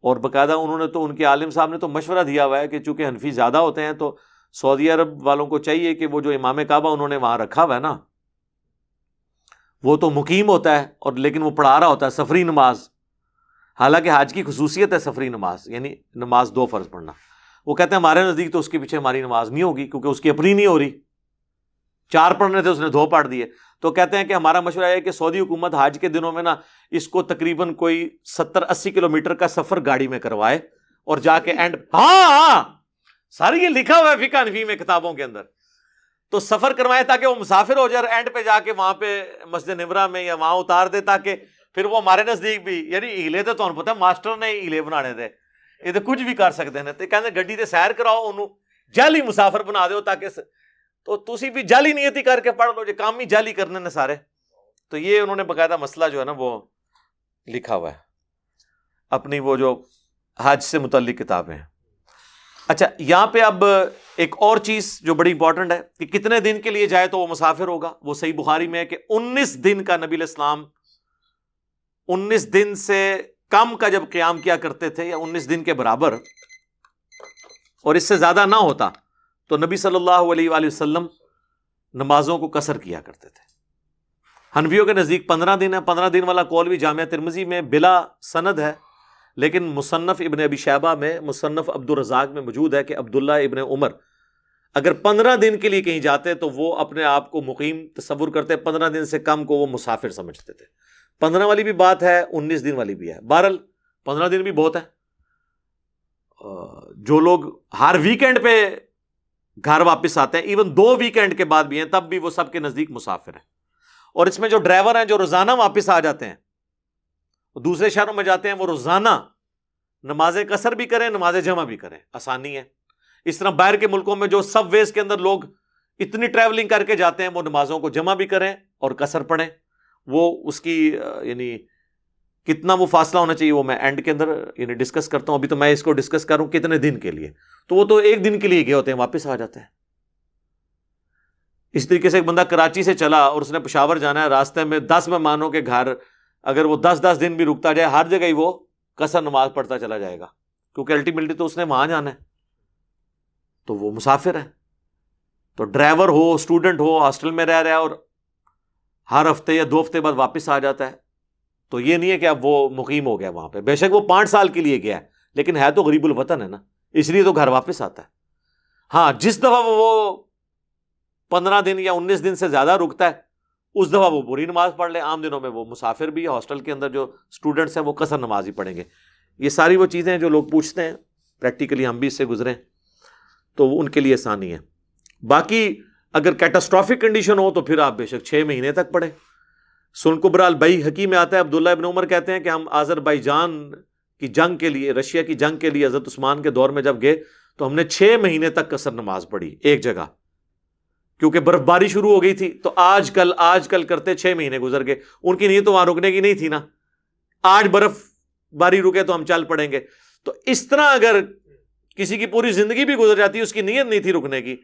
اور باقاعدہ انہوں نے تو، ان کے عالم صاحب نے تو مشورہ دیا ہوا ہے کہ چونکہ حنفی زیادہ ہوتے ہیں تو سعودی عرب والوں کو چاہیے کہ وہ جو امام کعبہ انہوں نے وہاں رکھا ہوا ہے نا، وہ تو مقیم ہوتا ہے اور لیکن وہ پڑھا رہا ہوتا ہے، سفری نماز۔ حالانکہ حاج کی خصوصیت ہے سفری نماز یعنی نماز دو فرض پڑھنا۔ وہ کہتے ہیں، ہمارے نزدیک تو اس کے پیچھے ہماری نماز نہیں ہوگی کیونکہ اس کی اپنی نہیں ہو رہی۔ چار پڑھنے تھے، اس نے دو پڑھ دیے۔ تو کہتے ہیں کہ ہمارا مشورہ ہے کہ سعودی حکومت حاج کے دنوں میں نا اس کو تقریباً کوئی ستر اسی کلو میٹر کا سفر گاڑی میں کروائے اور جا کے اینڈ۔ ہاں ہاں! ساری یہ لکھا ہوا ہے فکا نفی میں کتابوں کے اندر۔ تو سفر کروائے تاکہ وہ مسافر ہو جائے اینڈ پہ جا کے وہاں پہ مسجد نمرا میں یا وہاں اتار دے تاکہ پھر وہ ہمارے نزدیک بھی یعنی ہیلے تو تمہیں پتا ماسٹر نے ہیلے بنانے تھے یہ تو کچھ بھی کر سکتے ہیں۔ تو کہتے گڈی تے سیر کراؤ انہوں جعلی مسافر بنا دو تاکہ تو تسی بھی جعلی نیتی کر کے پڑھ لو جو کام ہی جعلی کرنے نے سارے۔ تو یہ انہوں نے باقاعدہ مسئلہ جو ہے نا، وہ لکھا ہوا ہے۔ اپنی وہ جو حج سے متعلق کتابیں۔ ہیں اچھا یہاں پہ اب ایک اور چیز جو بڑی امپورٹنٹ ہے کہ کتنے دن کے لیے جائے تو وہ مسافر ہوگا؟ وہ صحیح بخاری میں ہے کہ انیس دن کا نبی الاسلام انیس دن سے کم کا جب قیام کیا کرتے تھے یا انیس دن کے برابر اور اس سے زیادہ نہ ہوتا تو نبی صلی اللہ علیہ وآلہ وسلم نمازوں کو کثر کیا کرتے تھے۔ ہنویوں کے نزدیک پندرہ دن ہے پندرہ دن والا کول بھی جامعہ ترمزی میں بلا سند ہے۔ لیکن مصنف ابن ابی شہبہ میں مصنف عبد الرزاق میں موجود ہے کہ عبداللہ ابن عمر اگر پندرہ دن کے لیے کہیں جاتے تو وہ اپنے آپ کو مقیم تصور کرتے، پندرہ دن سے کم کو وہ مسافر سمجھتے تھے۔ پندرہ والی بھی بات ہے، انیس دن والی بھی ہے۔ بہرل پندرہ دن بھی بہت ہے۔ جو لوگ ہر ویکینڈ پہ گھر واپس آتے ہیں ایون دو ویکینڈ کے بعد بھی ہیں، تب بھی وہ سب کے نزدیک مسافر ہیں۔ اور اس میں جو ڈرائیور ہیں، جو روزانہ واپس آ جاتے ہیں دوسرے شہروں میں جاتے ہیں، وہ روزانہ نماز کثر بھی کریں نماز جمع بھی کریں۔ آسانی ہے۔ اس طرح باہر کے ملکوں میں جو سب ویز کے اندر لوگ اتنی ٹریولنگ کر کے جاتے ہیں، وہ نمازوں کو جمع بھی کریں اور کثر پڑھیں۔ وہ اس کی یعنی کتنا وہ فاصلہ ہونا چاہیے، وہ میں اینڈ کے اندر یعنی ڈسکس کرتا ہوں۔ ابھی تو میں اس کو ڈسکس کروں کتنے دن کے لیے۔ تو وہ تو ایک دن کے لیے گئے ہوتے ہیں، واپس آ جاتے ہیں۔ اس طریقے سے ایک بندہ کراچی سے چلا اور اس نے پشاور جانا ہے، راستے میں دس مہمانوں کے گھر اگر وہ دس دس دن بھی رکتا جائے، ہر جگہ ہی وہ کثر نماز پڑھتا چلا جائے گا۔ کیونکہ الٹیمیٹلی تو اس نے وہاں جانا ہے۔ تو وہ مسافر ہے۔ تو ڈرائیور ہو اسٹوڈنٹ ہو ہاسٹل میں رہ رہا ہے اور ہر ہفتے یا دو ہفتے بعد واپس آ جاتا ہے۔ تو یہ نہیں ہے کہ اب وہ مقیم ہو گیا وہاں پہ۔ بے شک وہ پانچ سال کے لیے گیا ہے، لیکن ہے تو غریب الوطن ہے نا۔ اس لیے تو گھر واپس آتا ہے۔ ہاں جس دفعہ وہ پندرہ دن یا انیس دن سے زیادہ رکتا ہے اس دفعہ وہ بری نماز پڑھ لے عام دنوں میں وہ مسافر بھی ہاسٹل کے اندر جو اسٹوڈنٹس ہیں، وہ کثر نماز ہی پڑھیں گے۔ یہ ساری وہ چیزیں جو لوگ پوچھتے ہیں۔ پریکٹیکلی ہم بھی اس سے گزریں تو وہ ان کے لیے آسانی ہے۔ باقی اگر کیٹاسٹرافک کنڈیشن ہو تو پھر آپ بے شک چھ مہینے تک پڑھیں۔ سن قبرال بئی حکیم میں آتا ہے، عبداللہ ابن عمر کہتے ہیں کہ ہم آذر بائی جان کی جنگ کے لیے، رشیا کی جنگ کے لیے حضرت عثمان کے دور میں جب گئے تو ہم نے چھ مہینے تک کثر نماز پڑھی، ایک جگہ۔ کیونکہ برف باری شروع ہو گئی تھی، تو آج کل آج کل کرتے چھ مہینے گزر گئے۔ ان کی نیت تو وہاں رکنے کی نہیں تھی نا۔ آج برف باری رکے تو ہم چل پڑیں گے۔ تو اس طرح اگر کسی کی پوری زندگی بھی گزر جاتی، اس کی نیت نہیں تھی رکنے کی۔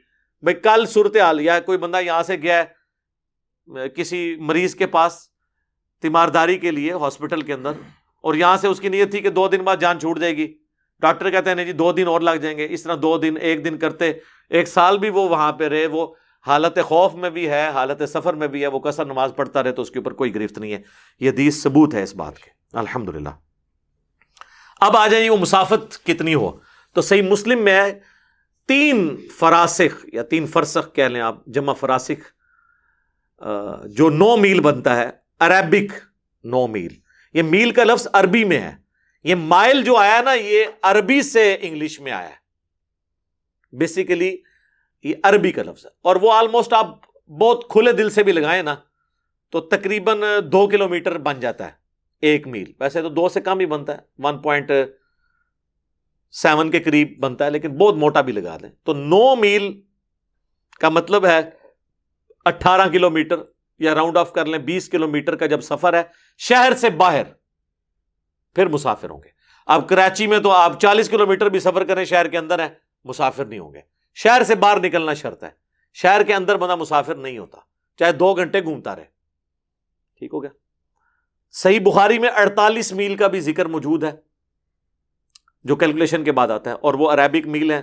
بھائی، کل صورت حال یا کوئی بندہ یہاں سے گیا ہے، کسی مریض کے پاس تیمارداری کے لیے ہاسپٹل کے اندر، اور یہاں سے اس کی نیت تھی کہ دو دن بعد جان چھوٹ جائے گی۔ ڈاکٹر کہتے ہیں، نہیں جی دو دن اور لگ جائیں گے۔ اس طرح دو دن، ایک دن کرتے، ایک سال بھی وہ وہاں پہ رہے، وہ حالت خوف میں بھی ہے، حالت سفر میں بھی ہے، وہ کثر نماز پڑھتا رہے تو اس کے اوپر کوئی گرفت نہیں ہے۔ یہ حدیث ثبوت ہے اس بات کے۔ الحمد للہ اب آ جائیں وہ مسافت کتنی ہو۔ تو صحیح مسلم میں تین فراسخ یا تین فرسخ کہہ لیں آپ، جمع فراسخ جو نو میل بنتا ہے، عربک نو میل۔ یہ میل کا لفظ عربی میں ہے۔ یہ مائل جو آیا نا، یہ عربی سے انگلش میں آیا ہے۔ بیسیکلی یہ عربی کا لفظ ہے۔ اور وہ آلموسٹ آپ بہت کھلے دل سے بھی لگائیں نا، تو تقریباً دو کلو میٹر بن جاتا ہے، ایک میل۔ ویسے تو دو سے کم ہی بنتا ہے ون پوائنٹ سیون کے قریب بنتا ہے، لیکن بہت موٹا بھی لگا دیں۔ تو نو میل کا مطلب ہے اٹھارہ کلو میٹر، یا راؤنڈ آف کر لیں، بیس کلو میٹر کا جب سفر ہے، شہر سے باہر پھر مسافر ہوں گے۔ اب کراچی میں تو آپ چالیس کلو میٹر بھی سفر کریں، شہر کے اندر ہے مسافر نہیں ہوں گے۔ شہر سے باہر نکلنا شرط ہے۔ شہر کے اندر بندہ مسافر نہیں ہوتا، چاہے دو گھنٹے گھومتا رہے۔ ٹھیک ہو گیا۔ صحیح بخاری میں اڑتالیس میل کا بھی ذکر موجود ہے، جو کیلکولیشن کے بعد آتا ہے، اور وہ عربک میل ہے۔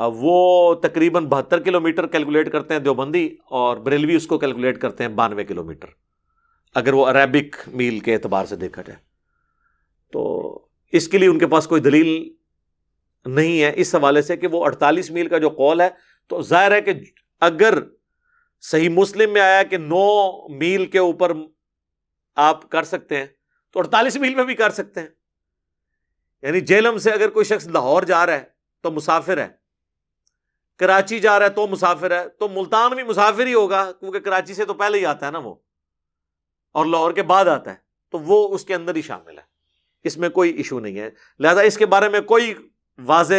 وہ تقریباً بہتر کلو میٹر کیلکولیٹ کرتے ہیں دیوبندی، اور بریلوی اس کو کیلکولیٹ کرتے ہیں بانوے کلو میٹر اگر وہ عربک میل کے اعتبار سے دیکھا جائے۔ تو اس کے لیے ان کے پاس کوئی دلیل نہیں ہے اس حوالے سے کہ وہ اڑتالیس میل کا جو قول ہے، تو ظاہر ہے کہ اگر صحیح مسلم میں آیا کہ نو میل کے اوپر آپ کر سکتے ہیں، تو اڑتالیس میل میں بھی کر سکتے ہیں۔ یعنی جیلم سے اگر کوئی شخص لاہور جا رہا ہے، تو مسافر ہے۔ کراچی جا رہا ہے، تو مسافر ہے۔ تو ملتان بھی مسافر ہی ہوگا، کیونکہ کراچی سے تو پہلے ہی آتا ہے نا وہ۔ اور لاہور کے بعد آتا ہے۔ تو وہ اس کے اندر ہی شامل ہے۔ اس میں کوئی ایشو نہیں ہے۔ لہذا اس کے بارے میں کوئی واضح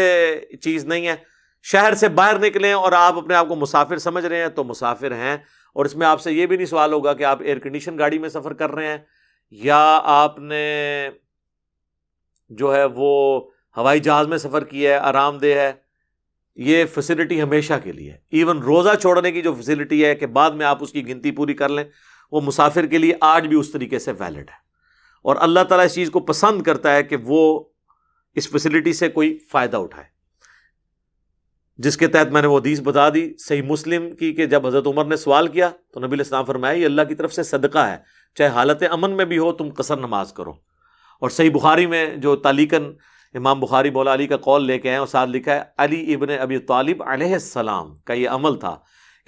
چیز نہیں ہے۔ شہر سے باہر نکلیں اور آپ اپنے آپ کو مسافر سمجھ رہے ہیں تو مسافر ہیں۔ اور اس میں آپ سے یہ بھی نہیں سوال ہوگا کہ آپ ایئر کنڈیشن گاڑی میں سفر کر رہے ہیں یا آپ نے جو ہے وہ ہوائی جہاز میں سفر کیا ہے، آرام دہ ہے۔ یہ فیسلٹی ہمیشہ کے لیے ایون روزہ چھوڑنے کی جو فیسلٹی ہے کہ بعد میں آپ اس کی گنتی پوری کر لیں، وہ مسافر کے لیے آج بھی اس طریقے سے ویلڈ ہے۔ اور اللہ تعالیٰ اس چیز کو پسند کرتا ہے کہ وہ اس فیسلٹی سے کوئی فائدہ اٹھائے۔ جس کے تحت میں نے وہ حدیث بتا دی، صحیح مسلم کی کہ جب حضرت عمر نے سوال کیا تو نبی السلام فرمایا، یہ اللہ کی طرف سے صدقہ ہے، چاہے حالت امن میں بھی ہو تم قصر نماز کرو۔ اور صحیح بخاری میں جو تالیکن امام بخاری مولا علی کا قول لے کے ہیں، اور ساتھ لکھا ہے، علی ابن ابی طالب علیہ السلام کا یہ عمل تھا۔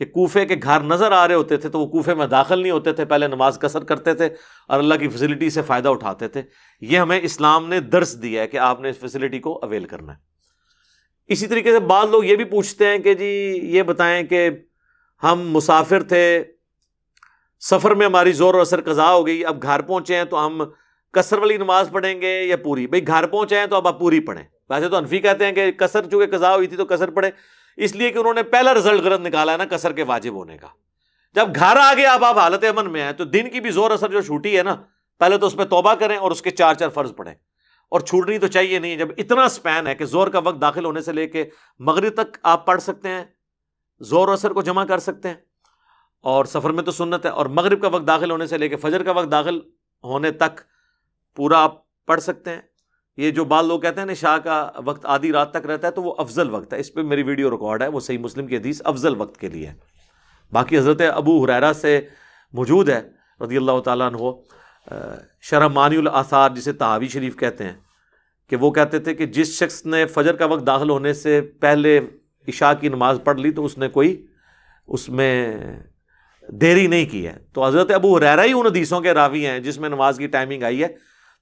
کہ کوفے کے گھر نظر آ رہے ہوتے تھے تو وہ کوفے میں داخل نہیں ہوتے تھے، پہلے نماز کثر کرتے تھے اور اللہ کی فیسلٹی سے فائدہ اٹھاتے تھے۔ یہ ہمیں اسلام نے درس دیا ہے کہ آپ نے اس فیسلٹی کو اویل کرنا ہے۔ اسی طریقے سے بعض لوگ یہ بھی پوچھتے ہیں کہ جی یہ بتائیں کہ ہم مسافر تھے، سفر میں ہماری زور و اثر قضا ہو گئی، اب گھر پہنچے ہیں تو ہم کثر والی نماز پڑھیں گے یا پوری؟ بھائی، گھر پہنچے ہیں تو اب آپ پوری پڑھیں۔ ویسے تو انفی کہتے ہیں کہ کثر چونکہ قضا ہوئی تھی تو کثر پڑھے اس لیے کہ انہوں نے پہلا رزلٹ غلط نکالا ہے نا کثر کے واجب ہونے کا۔ جب گھر آ گیا اب آپ حالت امن میں ہیں تو دن کی بھی زور اثر جو چھوٹی ہے نا، پہلے تو اس پہ توبہ کریں اور اس کے چار چار فرض پڑھیں۔ اور چھوٹنی تو چاہیے نہیں، جب اتنا سپین ہے کہ زور کا وقت داخل ہونے سے لے کے مغرب تک آپ پڑھ سکتے ہیں، زور و اثر کو جمع کر سکتے ہیں۔ اور سفر میں تو سنت ہے، اور مغرب کا وقت داخل ہونے سے لے کے فجر کا وقت داخل ہونے تک پورا آپ پڑھ سکتے ہیں۔ یہ جو بال لوگ کہتے ہیں نا شاہ کا وقت آدھی رات تک رہتا ہے تو وہ افضل وقت ہے۔ اس پہ میری ویڈیو ریکارڈ ہے، وہ صحیح مسلم کی حدیث افضل وقت کے لیے ہے۔ باقی حضرت ابو حریرا سے موجود ہے، رضی اللہ تعالیٰ عنہ شرح مانی الاثار جسے تحاوی شریف کہتے ہیں، کہ وہ کہتے تھے کہ جس شخص نے فجر کا وقت داخل ہونے سے پہلے عشاء کی نماز پڑھ لی تو اس نے کوئی اس میں دیری نہیں کی ہے۔ تو حضرت ابو حریرا ہی ان حدیثوں کے راوی ہیں جس میں نماز کی ٹائمنگ آئی ہے۔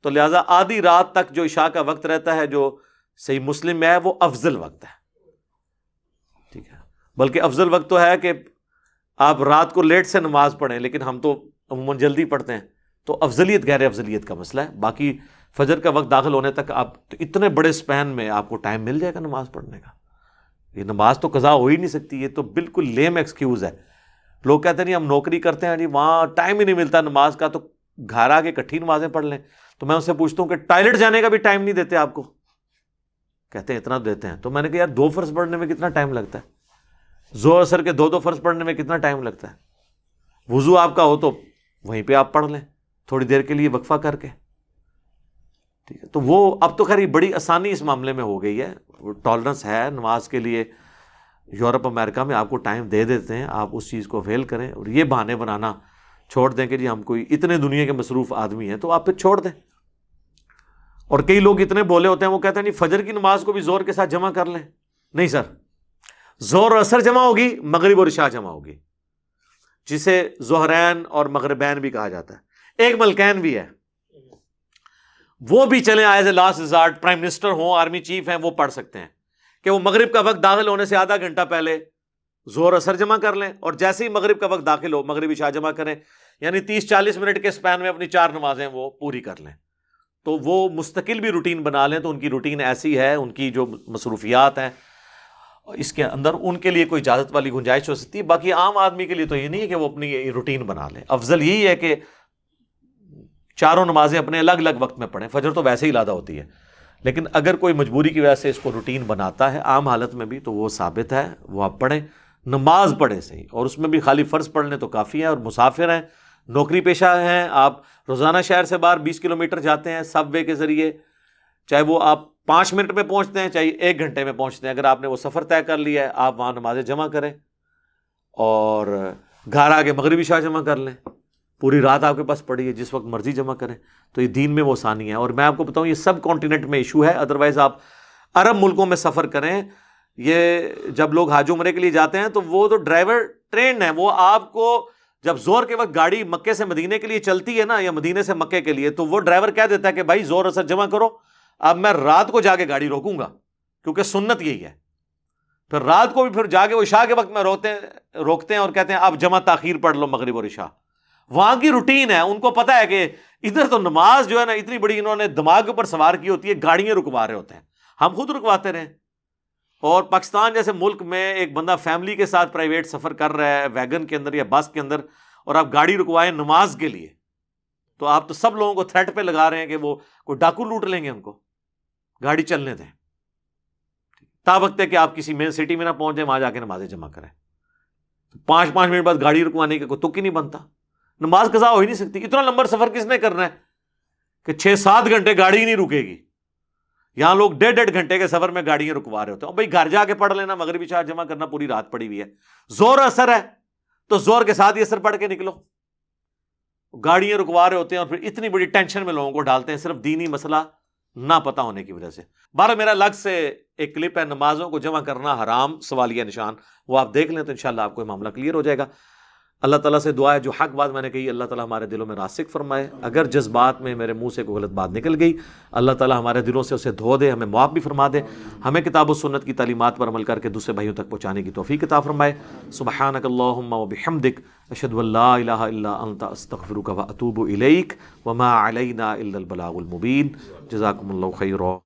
تو لہٰذا آدھی رات تک جو عشاء کا وقت رہتا ہے، جو صحیح مسلم میں ہے، وہ افضل وقت ہے۔ ٹھیک ہے۔ بلکہ افضل وقت تو ہے کہ آپ رات کو لیٹ سے نماز پڑھیں، لیکن ہم تو عموماً جلدی پڑھتے ہیں۔ تو افضلیت، غیر افضلیت کا مسئلہ ہے۔ باقی فجر کا وقت داخل ہونے تک آپ تو اتنے بڑے اسپین میں آپ کو ٹائم مل جائے گا نماز پڑھنے کا۔ یہ نماز تو قضا ہو ہی نہیں سکتی، یہ تو بالکل لیم ایکسکیوز ہے۔ لوگ کہتے ہیں نہیں، ہم نوکری کرتے ہیں جی وہاں ٹائم ہی نہیں ملتا نماز کا، تو گھر آ کے کٹھی نمازیں پڑھ لیں۔ تو میں ان سے پوچھتا ہوں کہ ٹوائلٹ جانے کا بھی ٹائم نہیں دیتے آپ کو؟ کہتے ہیں اتنا دیتے ہیں۔ تو میں نے کہا یار دو فرض پڑھنے میں کتنا ٹائم لگتا ہے؟ زور اثر کے دو دو فرض پڑھنے میں کتنا ٹائم لگتا ہے؟ وضو آپ کا ہو تو وہیں پہ آپ پڑھ لیں، تھوڑی دیر کے لیے وقفہ کر کے۔ ٹھیک ہے، تو وہ اب تو خیر بڑی آسانی اس معاملے میں ہو گئی ہے۔ ٹالرنس ہے، نماز کے لیے یورپ، امریکہ میں آپ کو ٹائم دے دیتے ہیں۔ آپ اس چیز کو فیل کریں اور یہ بہانے بنانا چھوڑ دیں کہ جی ہم کوئی اتنے دنیا کے مصروف آدمی ہیں تو آپ پھر چھوڑ دیں۔ اور کئی لوگ اتنے بولے ہوتے ہیں، وہ کہتے ہیں، نہیں، فجر کی نماز کو بھی زور کے ساتھ جمع کر لیں۔ نہیں سر زور اور اثر جمع ہوگی، مغرب اور عشاء جمع ہوگی، جسے زہرین اور مغربین بھی کہا جاتا ہے۔ ایک ملکین بھی ہے۔ وہ بھی چلیں as a last resort prime minister ہوں آرمی چیف ہیں، وہ پڑھ سکتے ہیں کہ وہ مغرب کا وقت داخل ہونے سے آدھا گھنٹہ پہلے زور اثر جمع کر لیں۔ اور جیسے ہی مغرب کا وقت داخل ہو مغربی شاہ جمع کریں یعنی تیس چالیس منٹ کے اسپین میں اپنی چار نمازیں وہ پوری کر لیں۔ تو وہ مستقل بھی روٹین بنا لیں تو ان کی روٹین ایسی ہے، ان کی جو مصروفیات ہیں، اس کے اندر ان کے لیے کوئی اجازت والی گنجائش ہو سکتی ہے۔ باقی عام آدمی کے لیے تو یہ نہیں ہے کہ وہ اپنی روٹین بنا لیں۔ افضل یہی ہے کہ چاروں نمازیں اپنے الگ الگ وقت میں پڑھیں۔ فجر تو ویسے ہی لادہ ہوتی ہے۔ لیکن اگر کوئی مجبوری کی وجہ سے اس کو روٹین بناتا ہے عام حالت میں بھی تو وہ ثابت ہے، وہ آپ پڑھیں۔ نماز پڑھیں صحیح۔ اور اس میں بھی خالی فرض پڑھنے تو کافی ہیں اور مسافر ہیں، نوکری پیشہ ہیں، آپ روزانہ شہر سے باہر بیس کلو میٹر جاتے ہیں سب وے کے ذریعے، چاہے وہ آپ پانچ منٹ میں پہنچتے ہیں، چاہے ایک گھنٹے میں پہنچتے ہیں، اگر آپ نے وہ سفر طے کر لیا ہے، آپ وہاں نمازیں جمع کریں اور گھر آ کے مغربی شاہ جمع کر لیں۔ پوری رات آپ کے پاس پڑی ہے، جس وقت مرضی جمع کریں۔ تو یہ دین میں وہ آسانی ہے۔ اور میں آپ کو بتاؤں، یہ سب کانٹیننٹ میں ایشو ہے۔ ادروائز آپ عرب ملکوں میں سفر کریں، یہ جب لوگ حاج عمرے کے لیے جاتے ہیں تو وہ تو ڈرائیور ٹرین ہے وہ آپ کو جب زور کے وقت گاڑی مکے سے مدینے کے لیے چلتی ہے نا یا مدینے سے مکے کے لیے، تو وہ ڈرائیور کہہ دیتا ہے کہ بھائی زور اثر جمع کرو، اب میں رات کو جا کے گاڑی روکوں گا، کیونکہ سنت یہی ہے۔ پھر رات کو بھی پھر جا کے وہ عشاء کے وقت میں روکتے ہیں روکتے ہیں اور کہتے ہیں، اب جمع تاخیر پڑھ لو مغرب اور عشاء۔ وہاں کی روٹین ہے، ان کو پتا ہے کہ ادھر تو نماز جو ہے نا، اتنی بڑی انہوں نے دماغ پر سوار کی ہوتی ہے، گاڑیاں رکوا رہے ہوتے ہیں۔ ہم خود رکواتے رہے۔ اور پاکستان جیسے ملک میں ایک بندہ فیملی کے ساتھ پرائیویٹ سفر کر رہا ہے ویگن کے اندر یا بس کے اندر، اور آپ گاڑی رکوائیں نماز کے لیے، تو آپ تو سب لوگوں کو تھریٹ پہ لگا رہے ہیں کہ وہ کوئی ڈاکو لوٹ لیں گے ان کو، گاڑی چلنے دیں۔ تا وقت ہے کہ آپ کسی مین سٹی میں نہ پہنچ جائیں، وہاں جا کے نمازیں جمع کریں۔ پانچ پانچ منٹ بعد گاڑی رکوانے کا کوئی تک ہی نہیں بنتا۔ نماز قضا ہو ہی نہیں سکتی۔ اتنا لمبر سفر کس نے کرنا ہے کہ چھ سات گھنٹے گاڑی ہی نہیں رکے گی؟ یہاں لوگ ڈیڑھ ڈیڑھ گھنٹے کے سفر میں گاڑیاں رکوا رہے ہوتے ہیں۔ بھائی گھر جا کے پڑھ لینا، مغربی چار جمع کرنا، پوری رات پڑی ہوئی ہے۔ زور اثر ہے تو زور کے ساتھ ہی اثر پڑھ کے نکلو۔ گاڑیاں رکوا رہے ہوتے ہیں اور پھر اتنی بڑی ٹینشن میں لوگوں کو ڈالتے ہیں، صرف دینی مسئلہ نہ پتا ہونے کی وجہ سے۔ بارہ میرا الگ سے ایک کلپ ہے، نمازوں کو جمع کرنا حرام، سوالیہ نشان، وہ آپ دیکھ لیں تو انشاءاللہ آپ کو یہ معاملہ کلیئر ہو جائے گا۔ اللہ تعالیٰ سے دعا ہے، جو حق بات میں نے کہی، اللہ تعالیٰ ہمارے دلوں میں راسک فرمائے۔ اگر جس بات میں میرے منہ سے کوئی غلط بات نکل گئی، اللہ تعالیٰ ہمارے دلوں سے اسے دھو دے، ہمیں معاف بھی فرما دے۔ ہمیں کتاب و سنت کی تعلیمات پر عمل کر کے دوسرے بھائیوں تک پہنچانے کی توفیق عطا فرمائے۔ سبحانک اللہم و بحمدک، اشہد ان لا الہ الا انت، استغفرک و اتوب الیک۔ وما علینا الا البلاغ المبین۔ جزاکم اللہ خیرہ